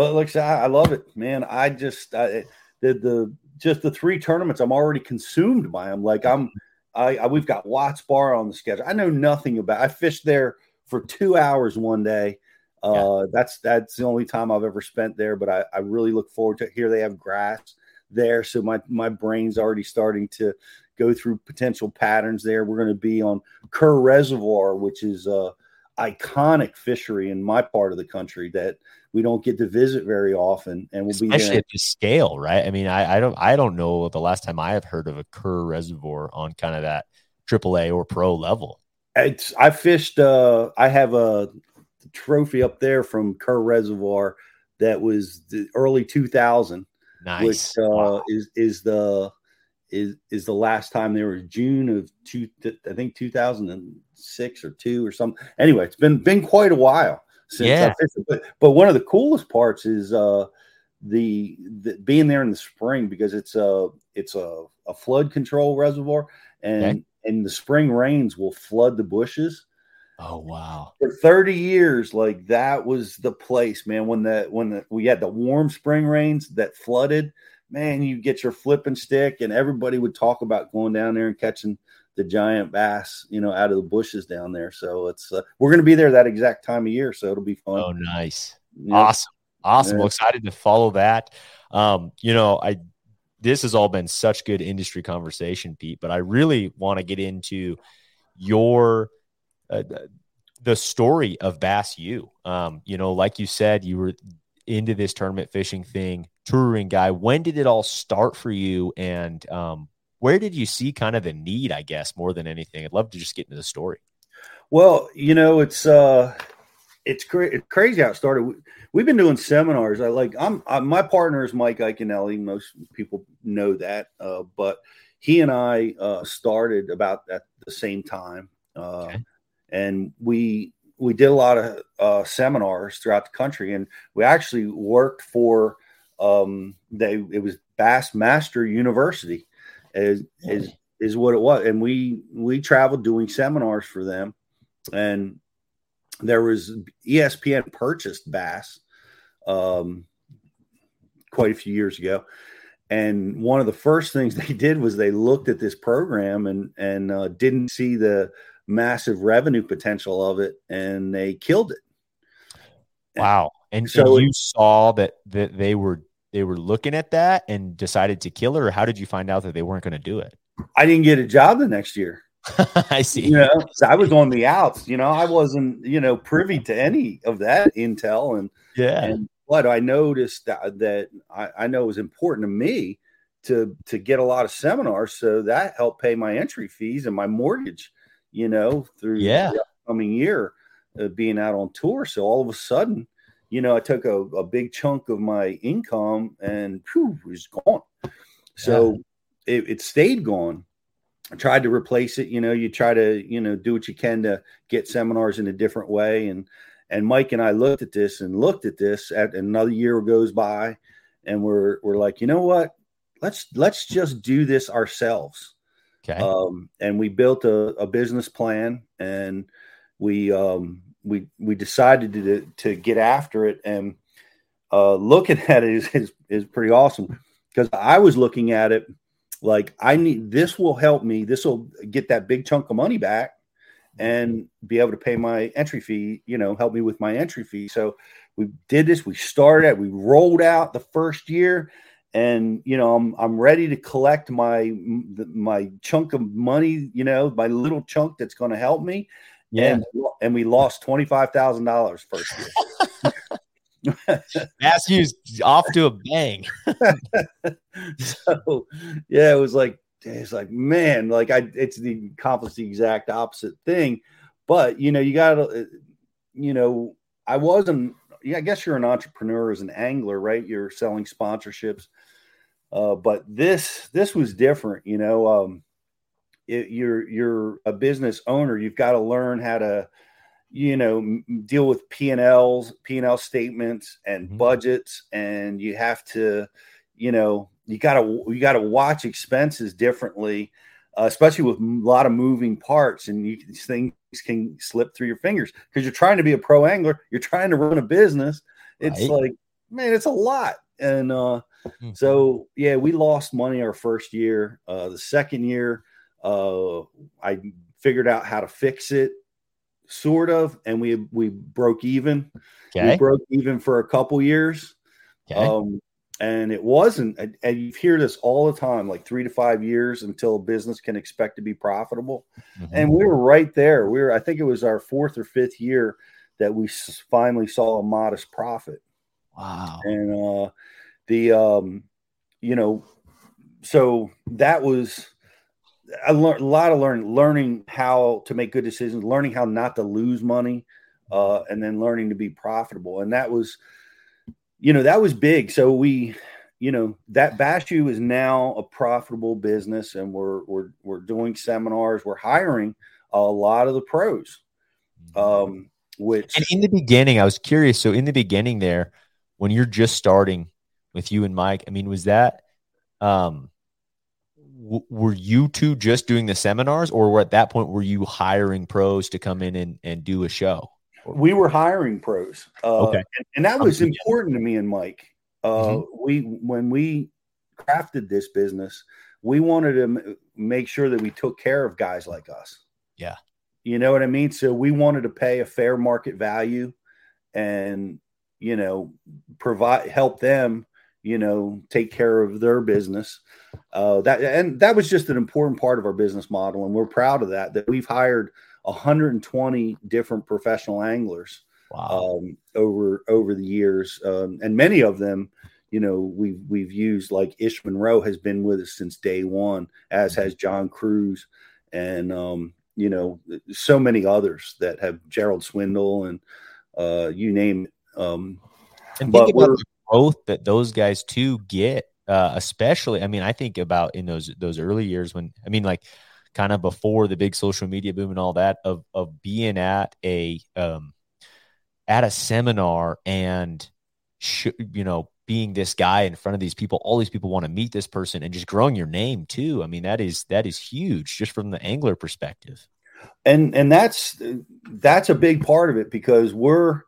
Speaker 2: but like I, I love it, man. I just I, the the just the three tournaments I'm already consumed by them. Like I'm I, I we've got Watts Bar on the schedule. I know nothing about. I fished there for two hours one day uh, yeah. That's that's the only time I've ever spent there, but I, I really look forward to. Here they have grass there, so my my brain's already starting to go through potential patterns there. We're going to be on Kerr Reservoir, which is a iconic fishery in my part of the country that we don't get to visit very often, and we'll
Speaker 1: especially be at this scale, right? I mean, I, I don't I don't know the last time I have heard of a Kerr Reservoir on kind of that AAA or pro level.
Speaker 2: It's I fished. Uh, I have a trophy up there from Kerr Reservoir that was the early 2000, nice. which uh, wow. is is the is is the last time there was June of two I think 2006 or two or something. Anyway, it's been been quite a while since yeah. But, but one of the coolest parts is uh the, the being there in the spring because it's a it's a, a flood control reservoir and okay. and the spring rains will flood the bushes
Speaker 1: Oh wow!
Speaker 2: For thirty years, like that was the place, man. When the when the, we had the warm spring rains that flooded, man, you get your flipping stick, and everybody would talk about going down there and catching the giant bass, you know, out of the bushes down there. So it's uh, we're going to be there that exact time of year, so it'll be fun.
Speaker 1: Oh, nice, yep. awesome, awesome. Yeah. Well, excited to follow that. Um, you know, I this has all been such good industry conversation, Pete, but I really want to get into your uh, the story of Bass U. Um, you know, like you said, you were into this tournament fishing thing, touring guy. When did it all start for you? And um, where did you see kind of the need, I guess, more than anything? I'd love to just get into the story.
Speaker 2: Well, you know, it's uh it's, cra- it's crazy how it started. We've been doing seminars. I like I'm, I'm my partner is Mike Iaconelli. Most people know that, uh, but he and I uh, started about at the same time, uh, okay. and we we did a lot of uh, seminars throughout the country, and we actually worked for um, they it was Bassmaster University, is is is what it was, and we we traveled doing seminars for them, and there was ESPN purchased Bass um, quite a few years ago, and one of the first things they did was they looked at this program and and uh, didn't see the massive revenue potential of it, and they killed it.
Speaker 1: Wow! And so and you saw that that they were they were looking at that and decided to kill her? or how did you find out that they weren't going to do it?
Speaker 2: I didn't get a job the next year.
Speaker 1: I see.
Speaker 2: You know, I was on the outs. You know, I wasn't, you know, privy to any of that intel. And
Speaker 1: yeah,
Speaker 2: and but I noticed that, that I, I know it was important to me to to get a lot of seminars, so that helped pay my entry fees and my mortgage. You know, through
Speaker 1: yeah.
Speaker 2: the upcoming year of being out on tour. So all of a sudden, you know, I took a, a big chunk of my income and whew, it was gone. So yeah. it, it stayed gone I tried to replace it. You know, you try to, you know, do what you can to get seminars in a different way. And and Mike and I looked at this and looked at this at another year goes by and we're we're like, you know what? Let's let's just do this ourselves.
Speaker 1: Okay.
Speaker 2: Um, and we built a, a business plan and we um we we decided to to get after it and uh looking at it is is, is pretty awesome because I was looking at it like I need this will help me. This will get that big chunk of money back and be able to pay my entry fee, you know, help me with my entry fee. So we did this, we started, we rolled out the first year and you know, I'm I'm ready to collect my my chunk of money, you know, my little chunk that's going to help me.
Speaker 1: Yeah.
Speaker 2: And, and we lost $25,000 first year.
Speaker 1: Matthew's off to a bang.
Speaker 2: so yeah, it was like it's like man, like I it's the accomplished the exact opposite thing. But you know, you gotta uh, you know, I wasn't yeah, I guess you're an entrepreneur as an angler, right? You're selling sponsorships. Uh, but this this was different, you know. Um, it, you're you're a business owner. You've got to learn how to you know deal with p&l's p&l statements and mm-hmm. budgets and you have to you know you gotta you gotta watch expenses differently uh, especially with a lot of moving parts and you, these things can slip through your fingers because you're trying to be a pro angler you're trying to run a business it's right. like man it's a lot and uh, mm-hmm. so yeah we lost money our first year uh, the second year uh, i figured out how to fix it sort of, and we we broke even. Okay. We broke even for a couple years. Okay. Um, and it wasn't, and you hear this all the time, like three to five years until a business can expect to be profitable. Mm-hmm. And we were right there. We were, I think it was our fourth or fifth year that we finally saw a modest profit.
Speaker 1: Wow.
Speaker 2: And uh, the, um, you know, so that was I learned a lot of learning, learning how to make good decisions, learning how not to lose money, uh, and then learning to be profitable. And that was, you know, that was big. So we, you know, that Bass U is now a profitable business, and we're we're we're doing seminars. We're hiring a lot of the pros. Um, which
Speaker 1: and in the beginning, I was curious. So in the beginning, there, when you're just starting with you and Mike, I mean, was that um were you two just doing the seminars or were at that point were you hiring pros to come in and, and do a show
Speaker 2: we were hiring pros uh, okay and, and that was important to me and mike uh, mm-hmm. we when we crafted this business we wanted to m- make sure that we took care of guys like us.
Speaker 1: Yeah.
Speaker 2: You know what I mean? So we wanted to pay a fair market value and, you know, provide, help them, you know, take care of their business. Uh, that, and that was just an important part of our business model. And we're proud of that, that we've hired 120 different professional anglers wow. um, over, over the years. Um, and many of them, you know, we've, we've used like Ish Monroe has been with us since day one, as mm-hmm. has John Crews and, um, you know, so many others that have Gerald Swindle and uh, you name it. Um,
Speaker 1: and think about the growth that those guys too get, uh, especially. I mean, I think about in those those early years when I mean, like kind of before the big social media boom and all that of of being at a um, at a seminar and sh- you know being this guy in front of these people all these people want to meet this person and just growing your name too i mean that is that is huge just from the angler perspective
Speaker 2: and and that's that's a big part of it because we're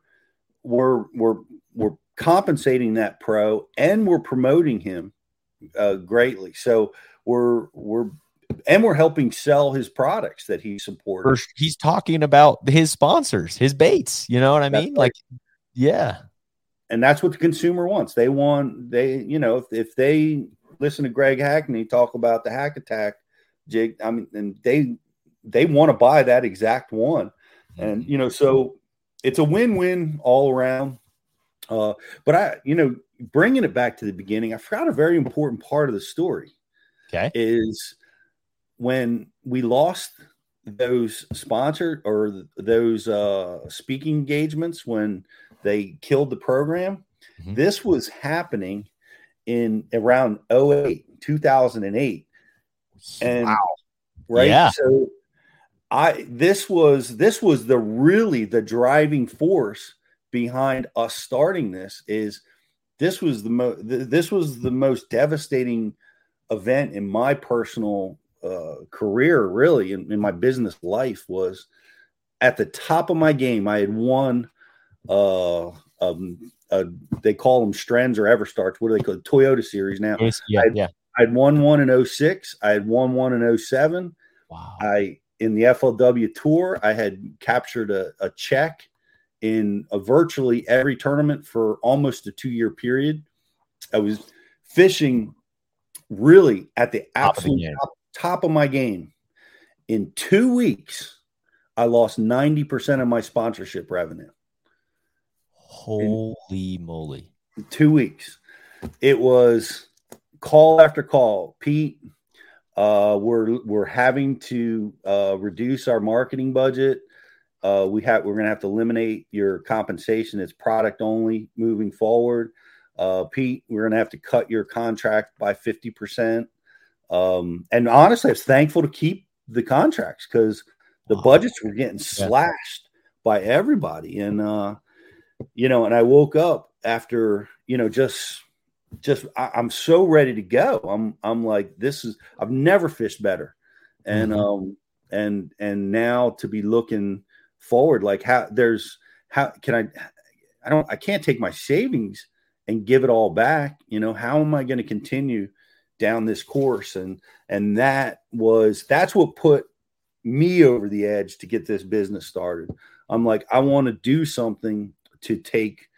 Speaker 2: we're we're we're compensating that pro and we're promoting him uh, greatly. So we're we're and we're helping sell his products that he supports
Speaker 1: he's talking about his sponsors his baits you know what i that's mean? right. like yeah.
Speaker 2: And that's what the consumer wants. They want they you know if, if they listen to Greg Hackney talk about the hack attack jig, I mean, and they they want to buy that exact one, and you know so it's a win win all around. Uh, but I you know bringing it back to the beginning, I forgot a very important part of the story.
Speaker 1: Okay,
Speaker 2: is when we lost those sponsored or those uh, speaking engagements when they killed the program. Mm-hmm. This was happening in around 08, 2008. And wow. right.
Speaker 1: Yeah.
Speaker 2: So I this was this was the really the driving force behind us starting this is this was the most this was the most devastating event in my personal uh, career really in, in my business life was at the top of my game i had won uh, um, uh, they call them Strens or Everstarts. What do they call it? Toyota series now?
Speaker 1: Yeah,
Speaker 2: I'd,
Speaker 1: yeah.
Speaker 2: I'd won one in 06. I had won one in 07.
Speaker 1: Wow.
Speaker 2: I in the FLW tour, I had captured a, a check in a virtually every tournament for almost a two year period. I was fishing really at the absolute top, top of my game. In two weeks, I lost 90% of my sponsorship revenue.
Speaker 1: Holy moly.
Speaker 2: Two weeks. It was call after call. Pete, uh, we're we're having to uh, reduce our marketing budget. Uh, we have we're going to have to eliminate your compensation. It's product only moving forward. Uh, Pete, we're going to have to cut your contract by fifty percent. Um, and honestly, I was thankful to keep the contracts because the budgets were getting slashed by everybody. And uh, you know, and I woke up after, you know, just just I, am so ready to go. I'm I'm like, this is I've never fished better. And mm-hmm. um and and now to be looking forward, like how there's how can I I don't I can't take my savings and give it all back. You know, how am I going to continue down this course? And and that was that's what put me over the edge to get this business started. I'm like, I want to do something to take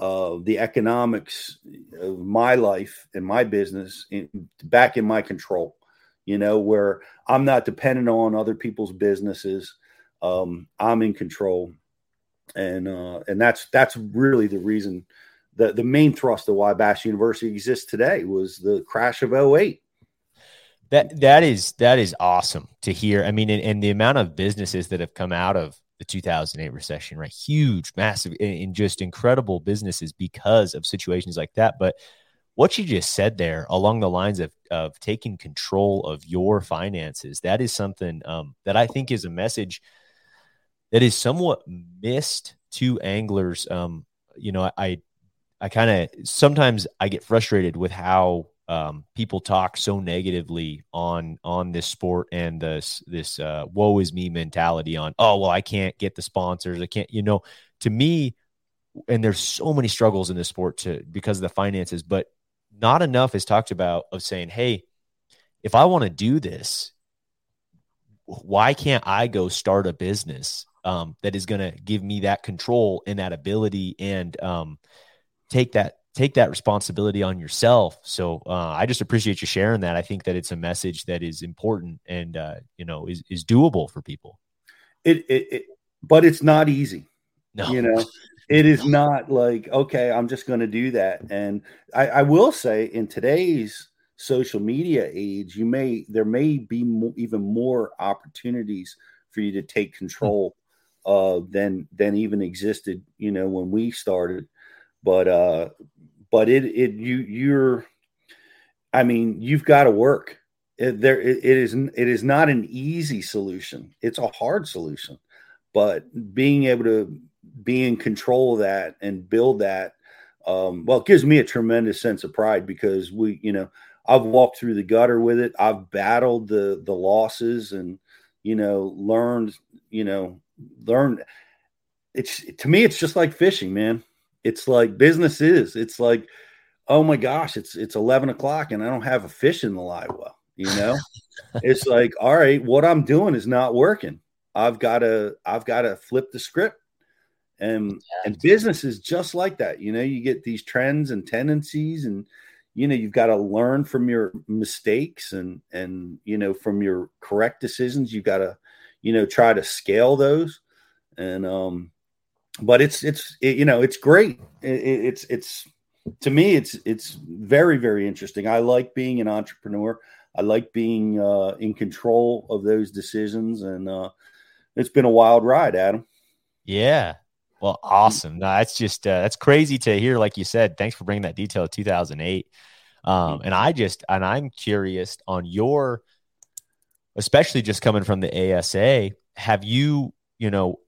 Speaker 2: uh, the economics of my life and my business in, back in my control. You know, where I'm not dependent on other people's businesses. Um, I'm in control, and uh, and that's that's really the reason. The, the main thrust of why Bass University exists today was the crash of 08.
Speaker 1: That that is that is awesome to hear. I mean, and, and the amount of businesses that have come out of the 2008 recession, right? Huge, massive, and just incredible businesses because of situations like that. But what you just said there along the lines of, of taking control of your finances, that is something um, that I think is a message that is somewhat missed to anglers. Um, you know, I, I kind of sometimes I get frustrated with how um, people talk so negatively on on this sport and this this uh, woe is me mentality on oh well I can't get the sponsors I can't you know to me and there's so many struggles in this sport to because of the finances but not enough is talked about of saying hey if I want to do this, why can't I go start a business um, that is going to give me that control and that ability and um, take that take that responsibility on yourself. So uh, I just appreciate you sharing that. I think that it's a message that is important and uh, you know is is doable for people.
Speaker 2: It, it, it but it's not easy.
Speaker 1: No.
Speaker 2: You know, it is not like okay, I'm just going to do that. And I, I will say, in today's social media age, you may there may be even more opportunities for you to take control uh, than than even existed. You know, when we started, but uh, but it it you you're, I mean, you've got to work. It, there it, it is it is not an easy solution. It's a hard solution, but being able to be in control of that and build that um, well, it gives me a tremendous sense of pride because we, you know, I've walked through the gutter with it. I've battled the the losses and you know learned you know learned. It's to me, it's just like fishing, man. It's like business is. It's like, oh my gosh, it's it's eleven o'clock and I don't have a fish in the live well. You know, it's like, all right, what I'm doing is not working. I've got to I've got to flip the script and and business is just like that you know you get these trends and tendencies and you know you've got to learn from your mistakes and and you know from your correct decisions you've got to you know try to scale those and um but it's it's it, you know it's great it, it's it's to me it's it's very very interesting i like being an entrepreneur i like being uh in control of those decisions and uh it's been a wild ride adam
Speaker 1: yeah well, awesome. No, that's just uh, that's crazy to hear. Like you said, thanks for bringing that detail of 2008. Um, and I just and I'm curious on your, especially just coming from the ASA. Have you, you know,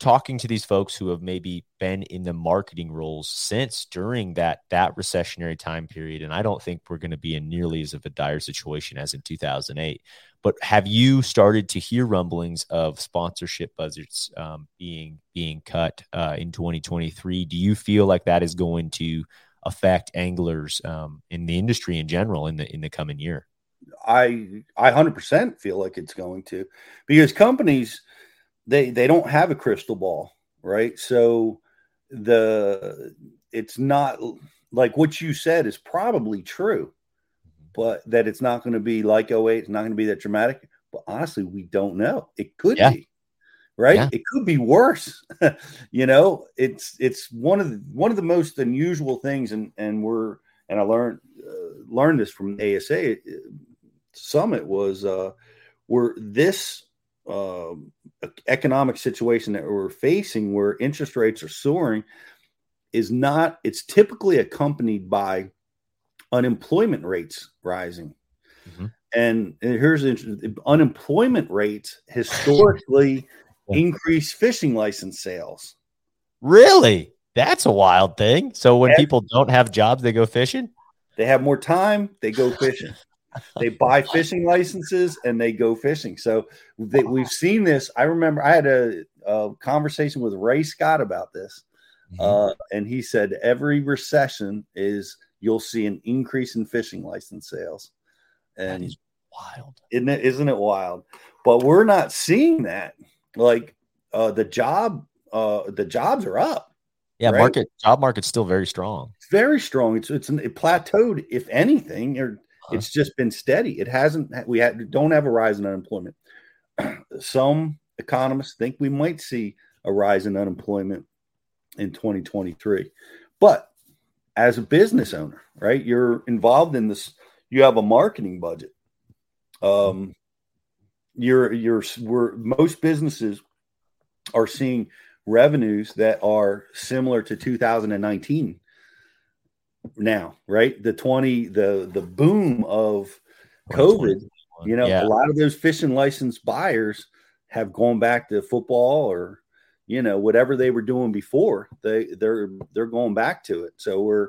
Speaker 1: talking to these folks who have maybe been in the marketing roles since during that that recessionary time period? And I don't think we're going to be in nearly as of a dire situation as in 2008. But have you started to hear rumblings of sponsorship budgets um, being being cut uh, in 2023? Do you feel like that is going to affect anglers um, in the industry in general in the in the coming year?
Speaker 2: I I 100% feel like it's going to because companies they they don't have a crystal ball, right? So the it's not like what you said is probably true but that it's not going to be like 08, it's not going to be that dramatic. But honestly, we don't know. It could yeah. be, right? Yeah. It could be worse. you know, it's it's one of the one of the most unusual things, and and we're and I learned uh, learned this from ASA summit was uh, where this uh, economic situation that we're facing, where interest rates are soaring, is not. It's typically accompanied by unemployment rates rising. Mm-hmm. And, and here's the unemployment rates historically increase fishing license sales.
Speaker 1: Really? That's a wild thing. So when people don't have jobs, they go fishing?
Speaker 2: They have more time, they go fishing. they buy fishing licenses and they go fishing. So they, we've seen this. I remember I had a, a conversation with Ray Scott about this. Mm-hmm. Uh, and he said every recession is you'll see an increase in fishing license sales. And
Speaker 1: that is wild.
Speaker 2: Isn't it, isn't it wild? But we're not seeing that. Like uh, the job, uh, the jobs are up.
Speaker 1: Yeah, right? market job market's still very strong.
Speaker 2: It's very strong. It's it's an, it plateaued, if anything, or huh. it's just been steady. It hasn't. We had, don't have a rise in unemployment. Some economists think we might see a rise in unemployment in 2023, but as a business owner, right? You're involved in this. You have a marketing budget. Um, you're you're we're most businesses are seeing revenues that are similar to 2019 now, right? The 20 the the boom of COVID, you know, yeah. a lot of those fishing license buyers have gone back to football or you know whatever they were doing before. They they're they're going back to it. So we're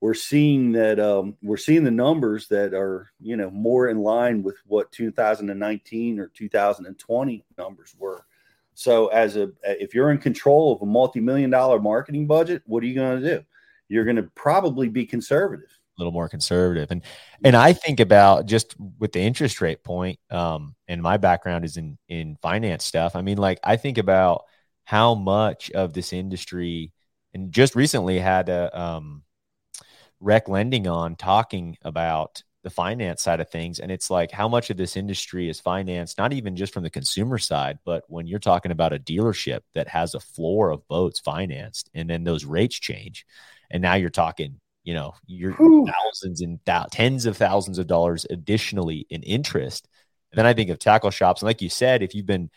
Speaker 2: we're seeing that um, we're seeing the numbers that are you know more in line with what 2019 or 2020 numbers were. So as a if you're in control of a multi-million dollar marketing budget what are you going to do you're going to probably be conservative A
Speaker 1: little more conservative. And and I think about just with the interest rate point, um, and my background is in in finance stuff. I mean, like I think about how much of this industry, and just recently had a um, rec lending on talking about the finance side of things. And it's like how much of this industry is financed, not even just from the consumer side, but when you're talking about a dealership that has a floor of boats financed and then those rates change. And now you're talking you know, you're Whew. thousands and th- tens of thousands of dollars additionally in interest. And then I think of tackle shops. And like you said, if you've been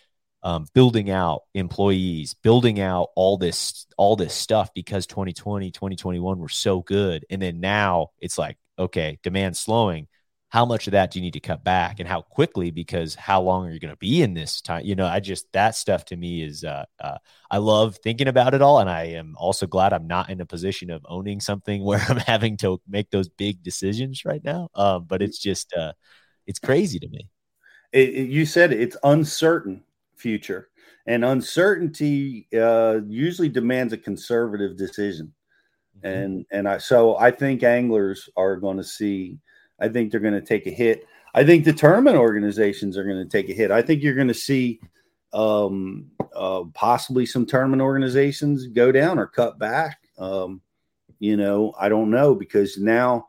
Speaker 1: um, building out employees, building out all this, all this stuff because 2020, 2021 were so good. And then now it's like, okay, demand slowing how much of that do you need to cut back and how quickly? Because how long are you going to be in this time you know i just that stuff to me is uh, uh, i love thinking about it all and i am also glad i'm not in a position of owning something where i'm having to make those big decisions right now um, but it's just uh, it's crazy to me.
Speaker 2: It, it, you said it's uncertain future and uncertainty uh, usually demands a conservative decision. Mm-hmm. and and i so i think anglers are going to see I think they're going to take a hit. I think the tournament organizations are going to take a hit. I think you're going to see um, uh, possibly some tournament organizations go down or cut back. Um, you know, I don't know because now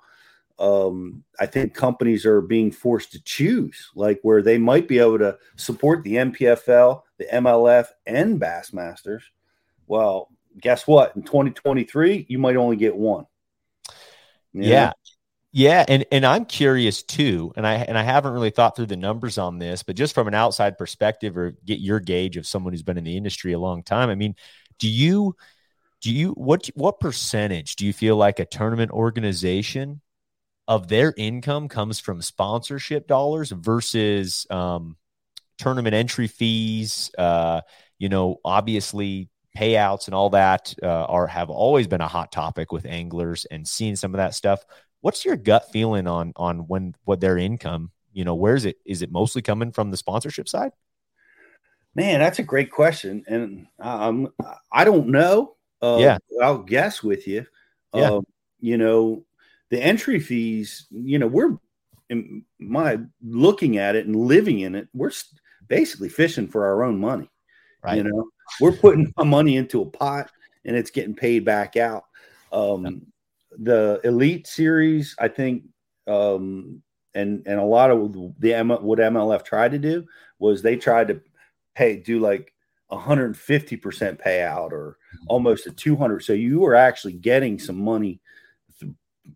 Speaker 2: um, I think companies are being forced to choose, like where they might be able to support the NPFL, the MLF, and Bassmasters. Well, guess what? In 2023, you might only get one.
Speaker 1: Yeah. Yeah, and and I'm curious too, and I and I haven't really thought through the numbers on this, but just from an outside perspective, or get your gauge of someone who's been in the industry a long time. I mean, do you do you what what percentage do you feel like a tournament organization of their income comes from sponsorship dollars versus um, tournament entry fees? Uh, you know, obviously payouts and all that uh, are have always been a hot topic with anglers and seeing some of that stuff What's your gut feeling on on when what their income? You know, where is it? Is it mostly coming from the sponsorship side?
Speaker 2: Man, that's a great question, and um, I don't know. Uh, yeah, I'll guess with you. Yeah, uh, you know, the entry fees. You know, we're in my looking at it and living in it. We're basically fishing for our own money. Right. You know, we're putting money into a pot and it's getting paid back out. Um, the elite series, I think, um, and and a lot of the M- what MLF tried to do was they tried to pay do like 150 percent payout or mm-hmm. almost a 200. So you were actually getting some money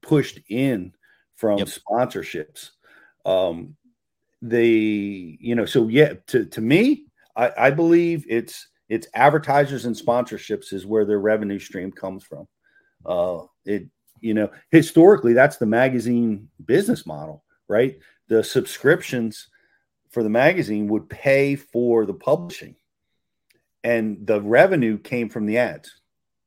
Speaker 2: pushed in from yep. sponsorships. Um, the you know so yeah to to me I, I believe it's it's advertisers and sponsorships is where their revenue stream comes from. Uh, it you know, historically, that's the magazine business model, right? The subscriptions for the magazine would pay for the publishing, and the revenue came from the ads.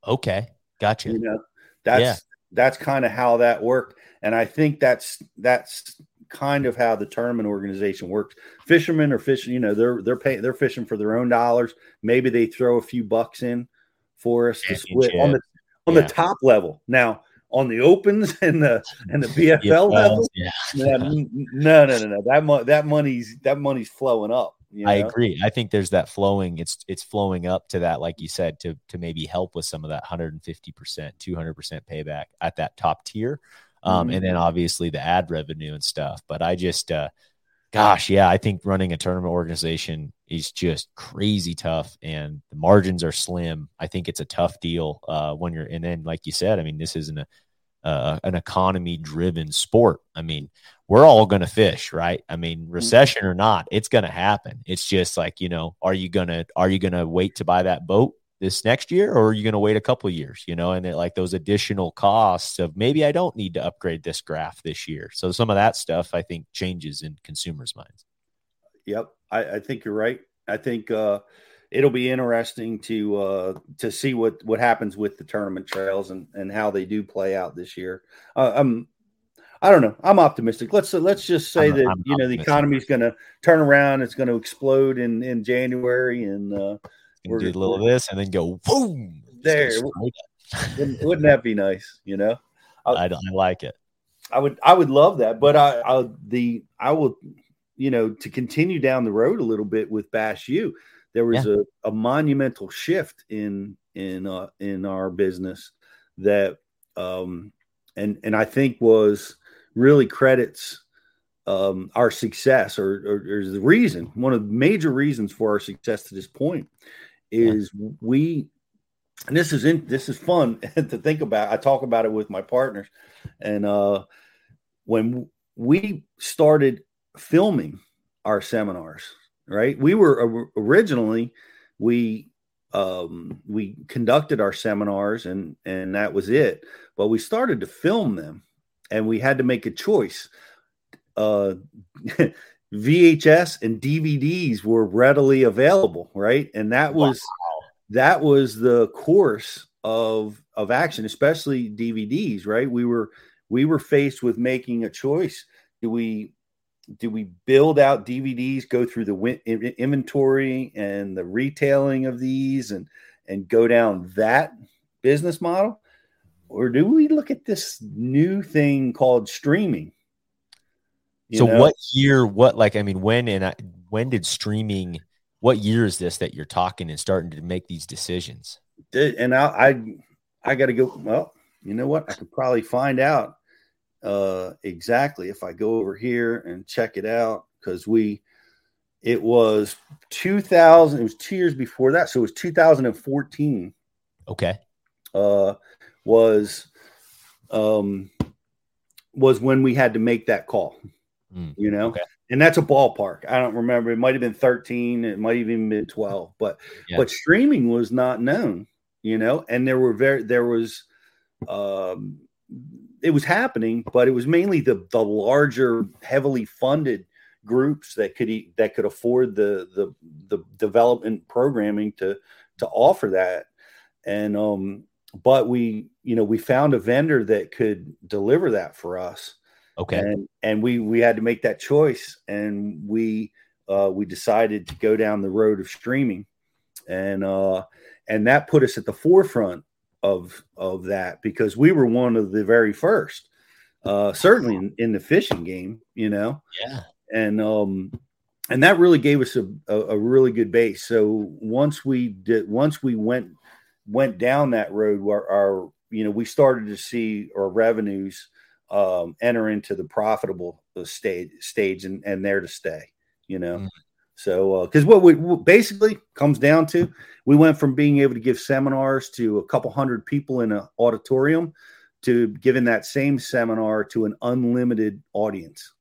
Speaker 1: Okay, gotcha.
Speaker 2: You know, that's yeah. that's kind of how that worked, and I think that's that's kind of how the tournament organization works. Fishermen are fishing, you know, they're they're paying they're fishing for their own dollars. Maybe they throw a few bucks in for us to split on the on yeah. the top level. Now, on the opens and the and the BFL yeah, level. Yeah. yeah. No, no, no, no. That mo- that money's that money's flowing up.
Speaker 1: You know? I agree. I think there's that flowing. It's it's flowing up to that, like you said, to to maybe help with some of that 150 percent, 200 percent payback at that top tier, um, mm-hmm. and then obviously the ad revenue and stuff. But I just, uh, gosh, yeah, I think running a tournament organization is just crazy tough, and the margins are slim. I think it's a tough deal uh, when you're, and then like you said, I mean, this isn't a uh, an economy driven sport. I mean, we're all going to fish, right? I mean, mm-hmm. recession or not, it's going to happen. It's just like, you know, are you going to are you going to wait to buy that boat this next year or are you going to wait a couple years, you know, and it, like those additional costs of maybe I don't need to upgrade this graph this year. So some of that stuff I think changes in consumers' minds.
Speaker 2: Yep. I, I think you're right. I think uh it'll be interesting to uh, to see what what happens with the tournament trails and and how they do play out this year. Uh, I'm I don't know. I'm optimistic. Let's uh, let's just say I'm, that I'm you know the economy is going to turn around. It's going to explode in in January, and uh,
Speaker 1: we're do a little of this and then go boom
Speaker 2: there. Wouldn't, wouldn't, that be nice? You know,
Speaker 1: I, I like it.
Speaker 2: I would I would love that, but I, I the I will you know to continue down the road a little bit with Bass U. There was yeah. a, a monumental shift in in uh, in our business that um and and I think was really credits um, our success or, or, or, the reason one of the major reasons for our success to this point is yeah. we and this is in this is fun to think about. I talk about it with my partners. And uh when we started filming our seminars right? We were originally we um we conducted our seminars and and that was it. But we started to film them and we had to make a choice. Uh VHS and DVDs were readily available, right? And that was wow. that was the course of of action, especially DVDs, right? We were we were faced with making a choice. Do we do we build out DVDs, go through the inventory and the retailing of these and and go down that business model? Or do we look at this new thing called streaming?
Speaker 1: So know? what year? What like I mean, when and when did streaming? What year is this that you're talking and starting to make these decisions?
Speaker 2: And I I, I got to go. Well, you know what? I could probably find out uh, exactly if I go over here and check it out because we it was 2000 it was two years before that so it was 2014
Speaker 1: okay
Speaker 2: uh was um was when we had to make that call Mm, you know, okay. and that's a ballpark. I don't remember. It might have been 13, it might have even been 12, but yeah. but streaming was not known, you know, and there were very there was um it was happening, but it was mainly the the larger, heavily funded groups that could eat, that could afford the the the development programming to to offer that. And um but we you know we found a vendor that could deliver that for us
Speaker 1: Okay.
Speaker 2: And and we we had to make that choice, and we uh, we decided to go down the road of streaming, and uh, and that put us at the forefront of of that because we were one of the very first, uh, certainly in, in the fishing game, you know.
Speaker 1: Yeah.
Speaker 2: And um, and that really gave us a, a, a really good base. So once we did, once we went went down that road, where our you know we started to see our revenues um, enter into the profitable uh, stage stage and, and there to stay you know mm. so because uh, what we what basically comes down to we went from being able to give seminars to a couple hundred people in an auditorium to giving that same seminar to an unlimited audience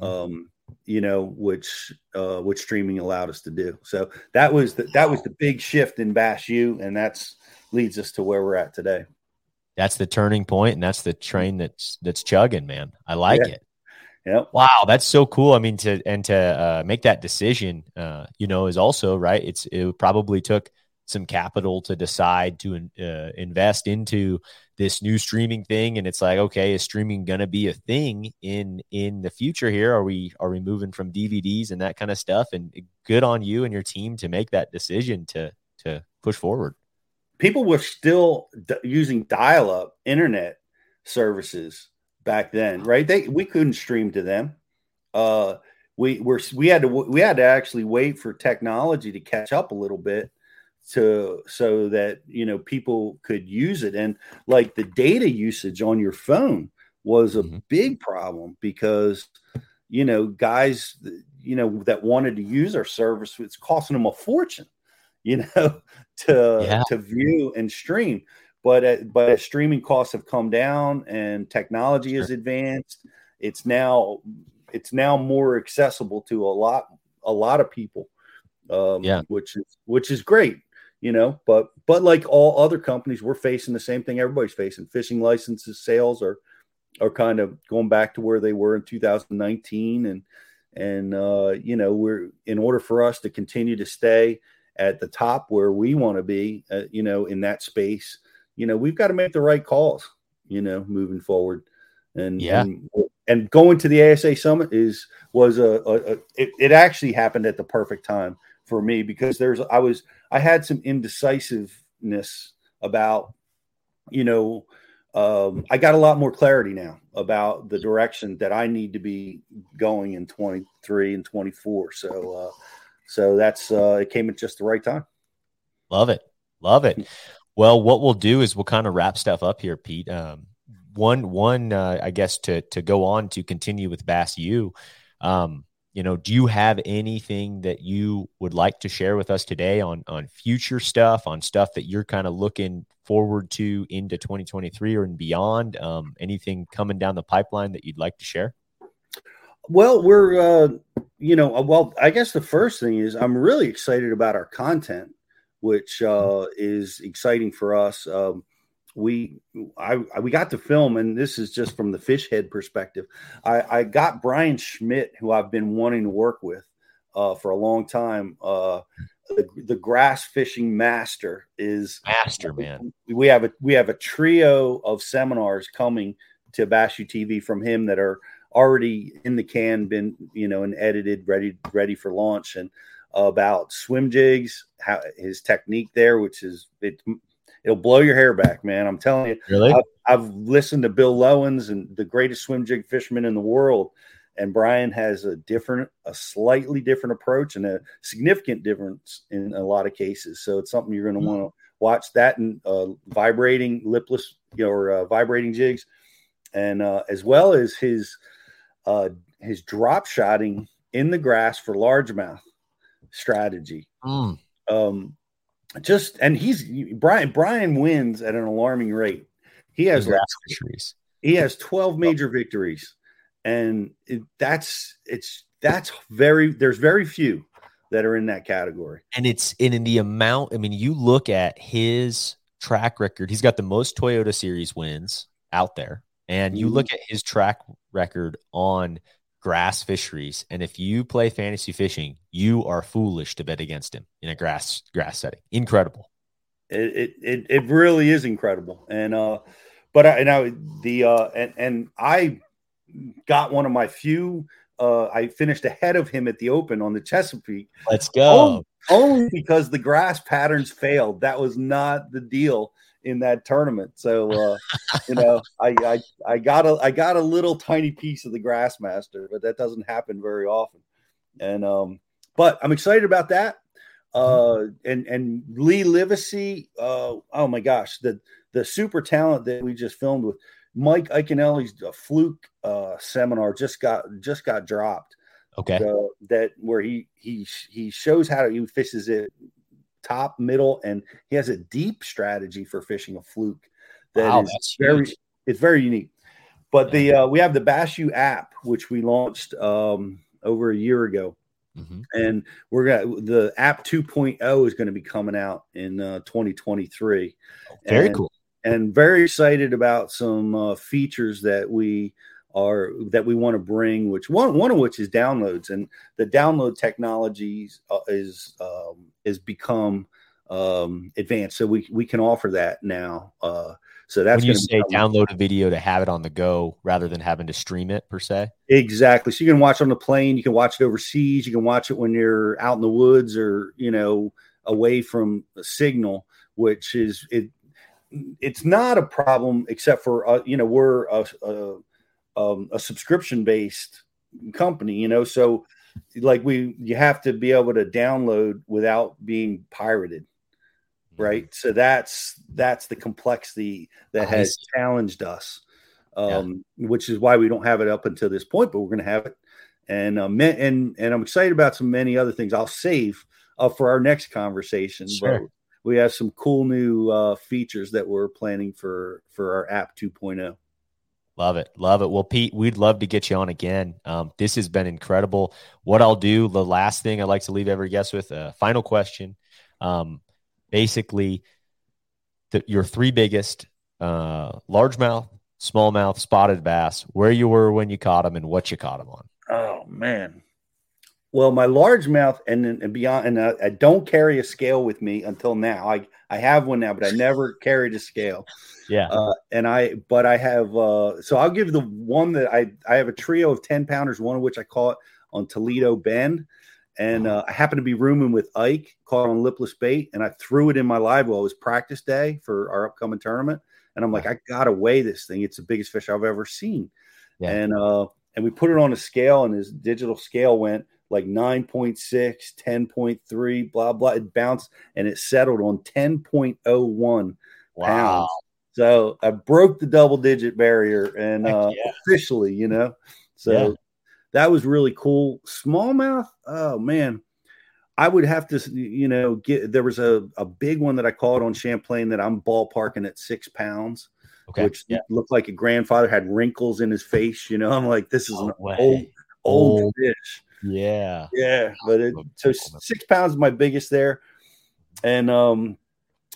Speaker 2: mm-hmm. um, you know which uh, which streaming allowed us to do so that was the, that was the big shift in Bass U and that's leads us to where we're at today
Speaker 1: that's the turning point and that's the train that's that's chugging man. I like yeah. it.
Speaker 2: Yeah
Speaker 1: wow that's so cool. I mean to and to uh, make that decision uh, you know is also right it's it probably took some capital to decide to uh, invest into this new streaming thing and it's like okay is streaming going to be a thing in in the future here? Are we are we moving from dvds and that kind of stuff? And good on you and your team to make that decision to to push forward
Speaker 2: people were still d- using dial-up internet services back then, right? They we couldn't stream to them. Uh, we were we had to we had to actually wait for technology to catch up a little bit to so that you know people could use it and like the data usage on your phone was a mm-hmm. big problem because you know guys you know that wanted to use our service it's costing them a fortune you know, to yeah. to view and stream. But uh, but as streaming costs have come down and technology sure. is advanced, it's now it's now more accessible to a lot a lot of people. Um, yeah, which is which is great, you know. But but like all other companies, we're facing the same thing everybody's facing. Fishing licenses sales are are kind of going back to where they were in 2019 and and uh, you know we're in order for us to continue to stay at the top where we want to be, uh, you know, in that space, you know, we've got to make the right calls, you know, moving forward. And
Speaker 1: yeah,
Speaker 2: and, and going to the ASA summit is was a, a, a it, it, actually happened at the perfect time for me because there's I was I had some indecisiveness about, you know, um, I got a lot more clarity now about the direction that I need to be going in 23 and 24. So, uh, so that's uh, it came at just the right time.
Speaker 1: Love it, love it. Well, what we'll do is we'll kind of wrap stuff up here, Pete. Um, one, one, uh, I guess to to go on to continue with Bass U. Um, you know, do you have anything that you would like to share with us today on on future stuff, on stuff that you're kind of looking forward to into 2023 or and beyond? Um, anything coming down the pipeline that you'd like to share?
Speaker 2: Well, we're uh, you know, uh, well, I guess the first thing is I'm really excited about our content, which uh, is exciting for us. Um, we I, I, we got to film and this is just from the fish head perspective. I i got Bryan Schmitt who i've been wanting to work with uh, for a long time. Uh, the, the grass fishing master is
Speaker 1: master man.
Speaker 2: We have a we have a trio of seminars coming to Bass U tv from him that are already in the can been you know and edited ready ready for launch and about swim jigs how his technique there which is it it'll blow your hair back, man. I'm telling you.
Speaker 1: Really?
Speaker 2: I've, I've listened to Bill Lowens and the greatest swim jig fisherman in the world, and Brian has a different, a slightly different approach and a significant difference in a lot of cases. So it's something you're going to mm-hmm. want to watch that and uh, vibrating lipless you know, or uh, vibrating jigs, and uh, as well as his uh, his drop shotting in the grass for largemouth strategy. Mm. Um, just and he's Brian Brian wins at an alarming rate. He has like, victories. He has 12 major victories. And it, that's it's that's very there's very few that are in that category.
Speaker 1: And it's and in the amount, I mean, you look at his track record, he's got the most Toyota series wins out there. And you look mm-hmm. at his track record on grass fisheries. And if you play fantasy fishing, you are foolish to bet against him in a grass grass setting. Incredible.
Speaker 2: It it it really is incredible. And uh but I now the uh and and I got one of my few uh I finished ahead of him at the open on the Chesapeake.
Speaker 1: Let's go.
Speaker 2: Only, only because the grass patterns failed. That was not the deal in that tournament. So uh, you know, I, I I got a I got a little tiny piece of the Grassmaster, but that doesn't happen very often. And um, but I'm excited about that. Uh, and and Lee Livesey, uh, oh my gosh, the the super talent that we just filmed with Mike Iaconelli's fluke uh, seminar just got just got dropped.
Speaker 1: Okay, so
Speaker 2: that where he he he shows how to he fishes it top, middle, and he has a deep strategy for fishing a fluke that wow, is very huge. it's very unique. But yeah. the uh, we have the Bass U app, which we launched um, over a year ago. Mm-hmm. And we're gonna the app 2.0 is going to be coming out in uh, 2023.
Speaker 1: Very
Speaker 2: and,
Speaker 1: cool.
Speaker 2: And very excited about some uh, features that we are that we want to bring which one one of which is downloads and the download technologies uh, is um, is become um, advanced. So we we can offer that now uh, so that's
Speaker 1: when you say download a video to have it on the go rather than having to stream it per se?
Speaker 2: Exactly so you can watch on the plane you can watch it overseas you can watch it when you're out in the woods or you know away from a signal which is it it's not a problem except for uh, you know we're a, a um, a subscription based company, you know. So like we you have to be able to download without being pirated mm-hmm. right so that's that's the complexity that has challenged us um, yeah. which is why we don't have it up until this point but we're going to have it and um, and and i'm excited about some many other things i'll save uh, for our next conversation
Speaker 1: sure. but
Speaker 2: we have some cool new uh, features that we're planning for for our app 2.0
Speaker 1: Love it. Love it. Well, Pete, we'd love to get you on again. Um, this has been incredible. What I'll do, the last thing I'd like to leave every guest with a final question. Um, basically, the, your three biggest uh, largemouth, smallmouth, spotted bass, where you were when you caught them and what you caught them on.
Speaker 2: Oh, man. Well, my largemouth and, and beyond, and I, I, don't carry a scale with me until now. I, I have one now, but I never carried a scale.
Speaker 1: Yeah.
Speaker 2: Uh, and I, but I have, uh, so I'll give the one that I, I have a trio of 10 pounders, one of which I caught on Toledo Bend. And uh, I happened to be rooming with Ike, caught on lipless bait, and I threw it in my live well. It was practice day for our upcoming tournament. And I'm like, I gotta weigh this thing. It's the biggest fish I've ever seen. Yeah. And uh, and we put it on a scale, and his digital scale went like 9.6, 10.3, blah, blah. It bounced and it settled on 10.01 wow. pounds. So I broke the double digit barrier and uh, yeah. officially, you know. So yeah. that was really cool. Smallmouth, oh man. I would have to, you know, get there was a, a big one that I caught on Champlain that I'm ballparking at six pounds, okay. which yeah. looked like a grandfather had wrinkles in his face. You know, I'm like, this is an old, old fish.
Speaker 1: Yeah.
Speaker 2: Yeah. But it, so six pounds is my biggest there. And um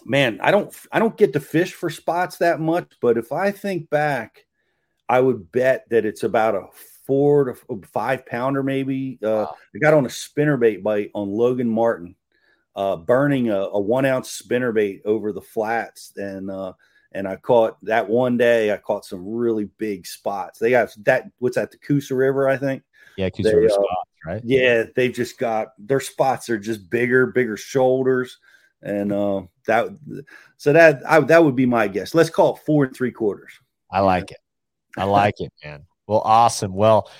Speaker 2: man, I don't I don't get to fish for spots that much, but if I think back, I would bet that it's about a four to five pounder maybe. Uh wow. I got on a spinnerbait bite on Logan Martin, uh burning a, a one ounce spinnerbait over the flats and uh and I caught that one day. I caught some really big spots. They got that. What's that? The Coosa River, I think.
Speaker 1: Yeah, Coosa River uh, spots, right?
Speaker 2: Yeah, they've just got their spots are just bigger, bigger shoulders, and uh, that. So that I, that would be my guess. Let's call it four and three quarters.
Speaker 1: I like it. I like it, man. Well, awesome. Well,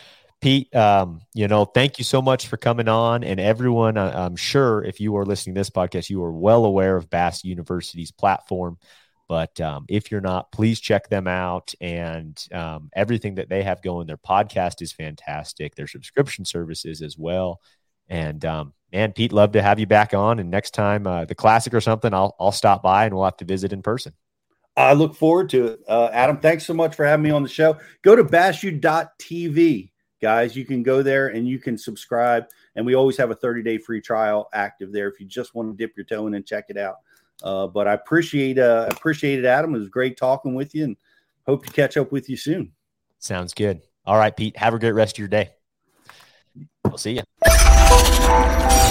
Speaker 1: Pete, um, you know, thank you so much for coming on. And everyone, I, I'm sure if you are listening to this podcast, you are well aware of Bass University's platform. But um, if you're not, please check them out and um, everything that they have going. Their podcast is fantastic. Their subscription services as well. And um, man, Pete, love to have you back on. And next time, uh, the classic or something, I'll I'll stop by and we'll have to visit in person.
Speaker 2: I look forward to it. Uh, Adam, thanks so much for having me on the show. Go to bassu.tv, guys. You can go there and you can subscribe. And we always have a 30 day free trial active there if you just want to dip your toe in and check it out. Uh, but I appreciate uh, appreciate it, Adam. It was great talking with you, and hope to catch up with you soon.
Speaker 1: Sounds good. All right, Pete. Have a great rest of your day. We'll see you.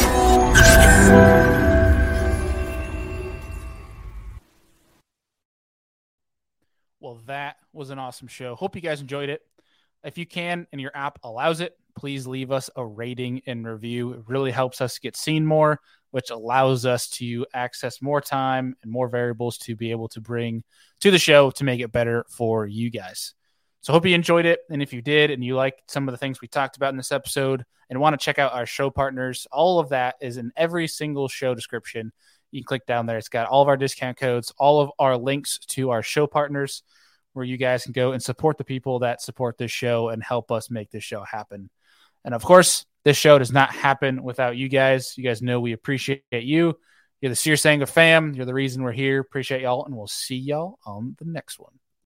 Speaker 3: Well, that was an awesome show. Hope you guys enjoyed it. If you can and your app allows it, please leave us a rating and review. It really helps us get seen more, which allows us to access more time and more variables to be able to bring to the show to make it better for you guys. So hope you enjoyed it. And if you did and you liked some of the things we talked about in this episode and want to check out our show partners, all of that is in every single show description. You can click down there. It's got all of our discount codes, all of our links to our show partners where you guys can go and support the people that support this show and help us make this show happen. And of course, this show does not happen without you guys. You guys know we appreciate you. You're the Sear Sanger fam. You're the reason we're here. Appreciate y'all, and we'll see y'all on the next one.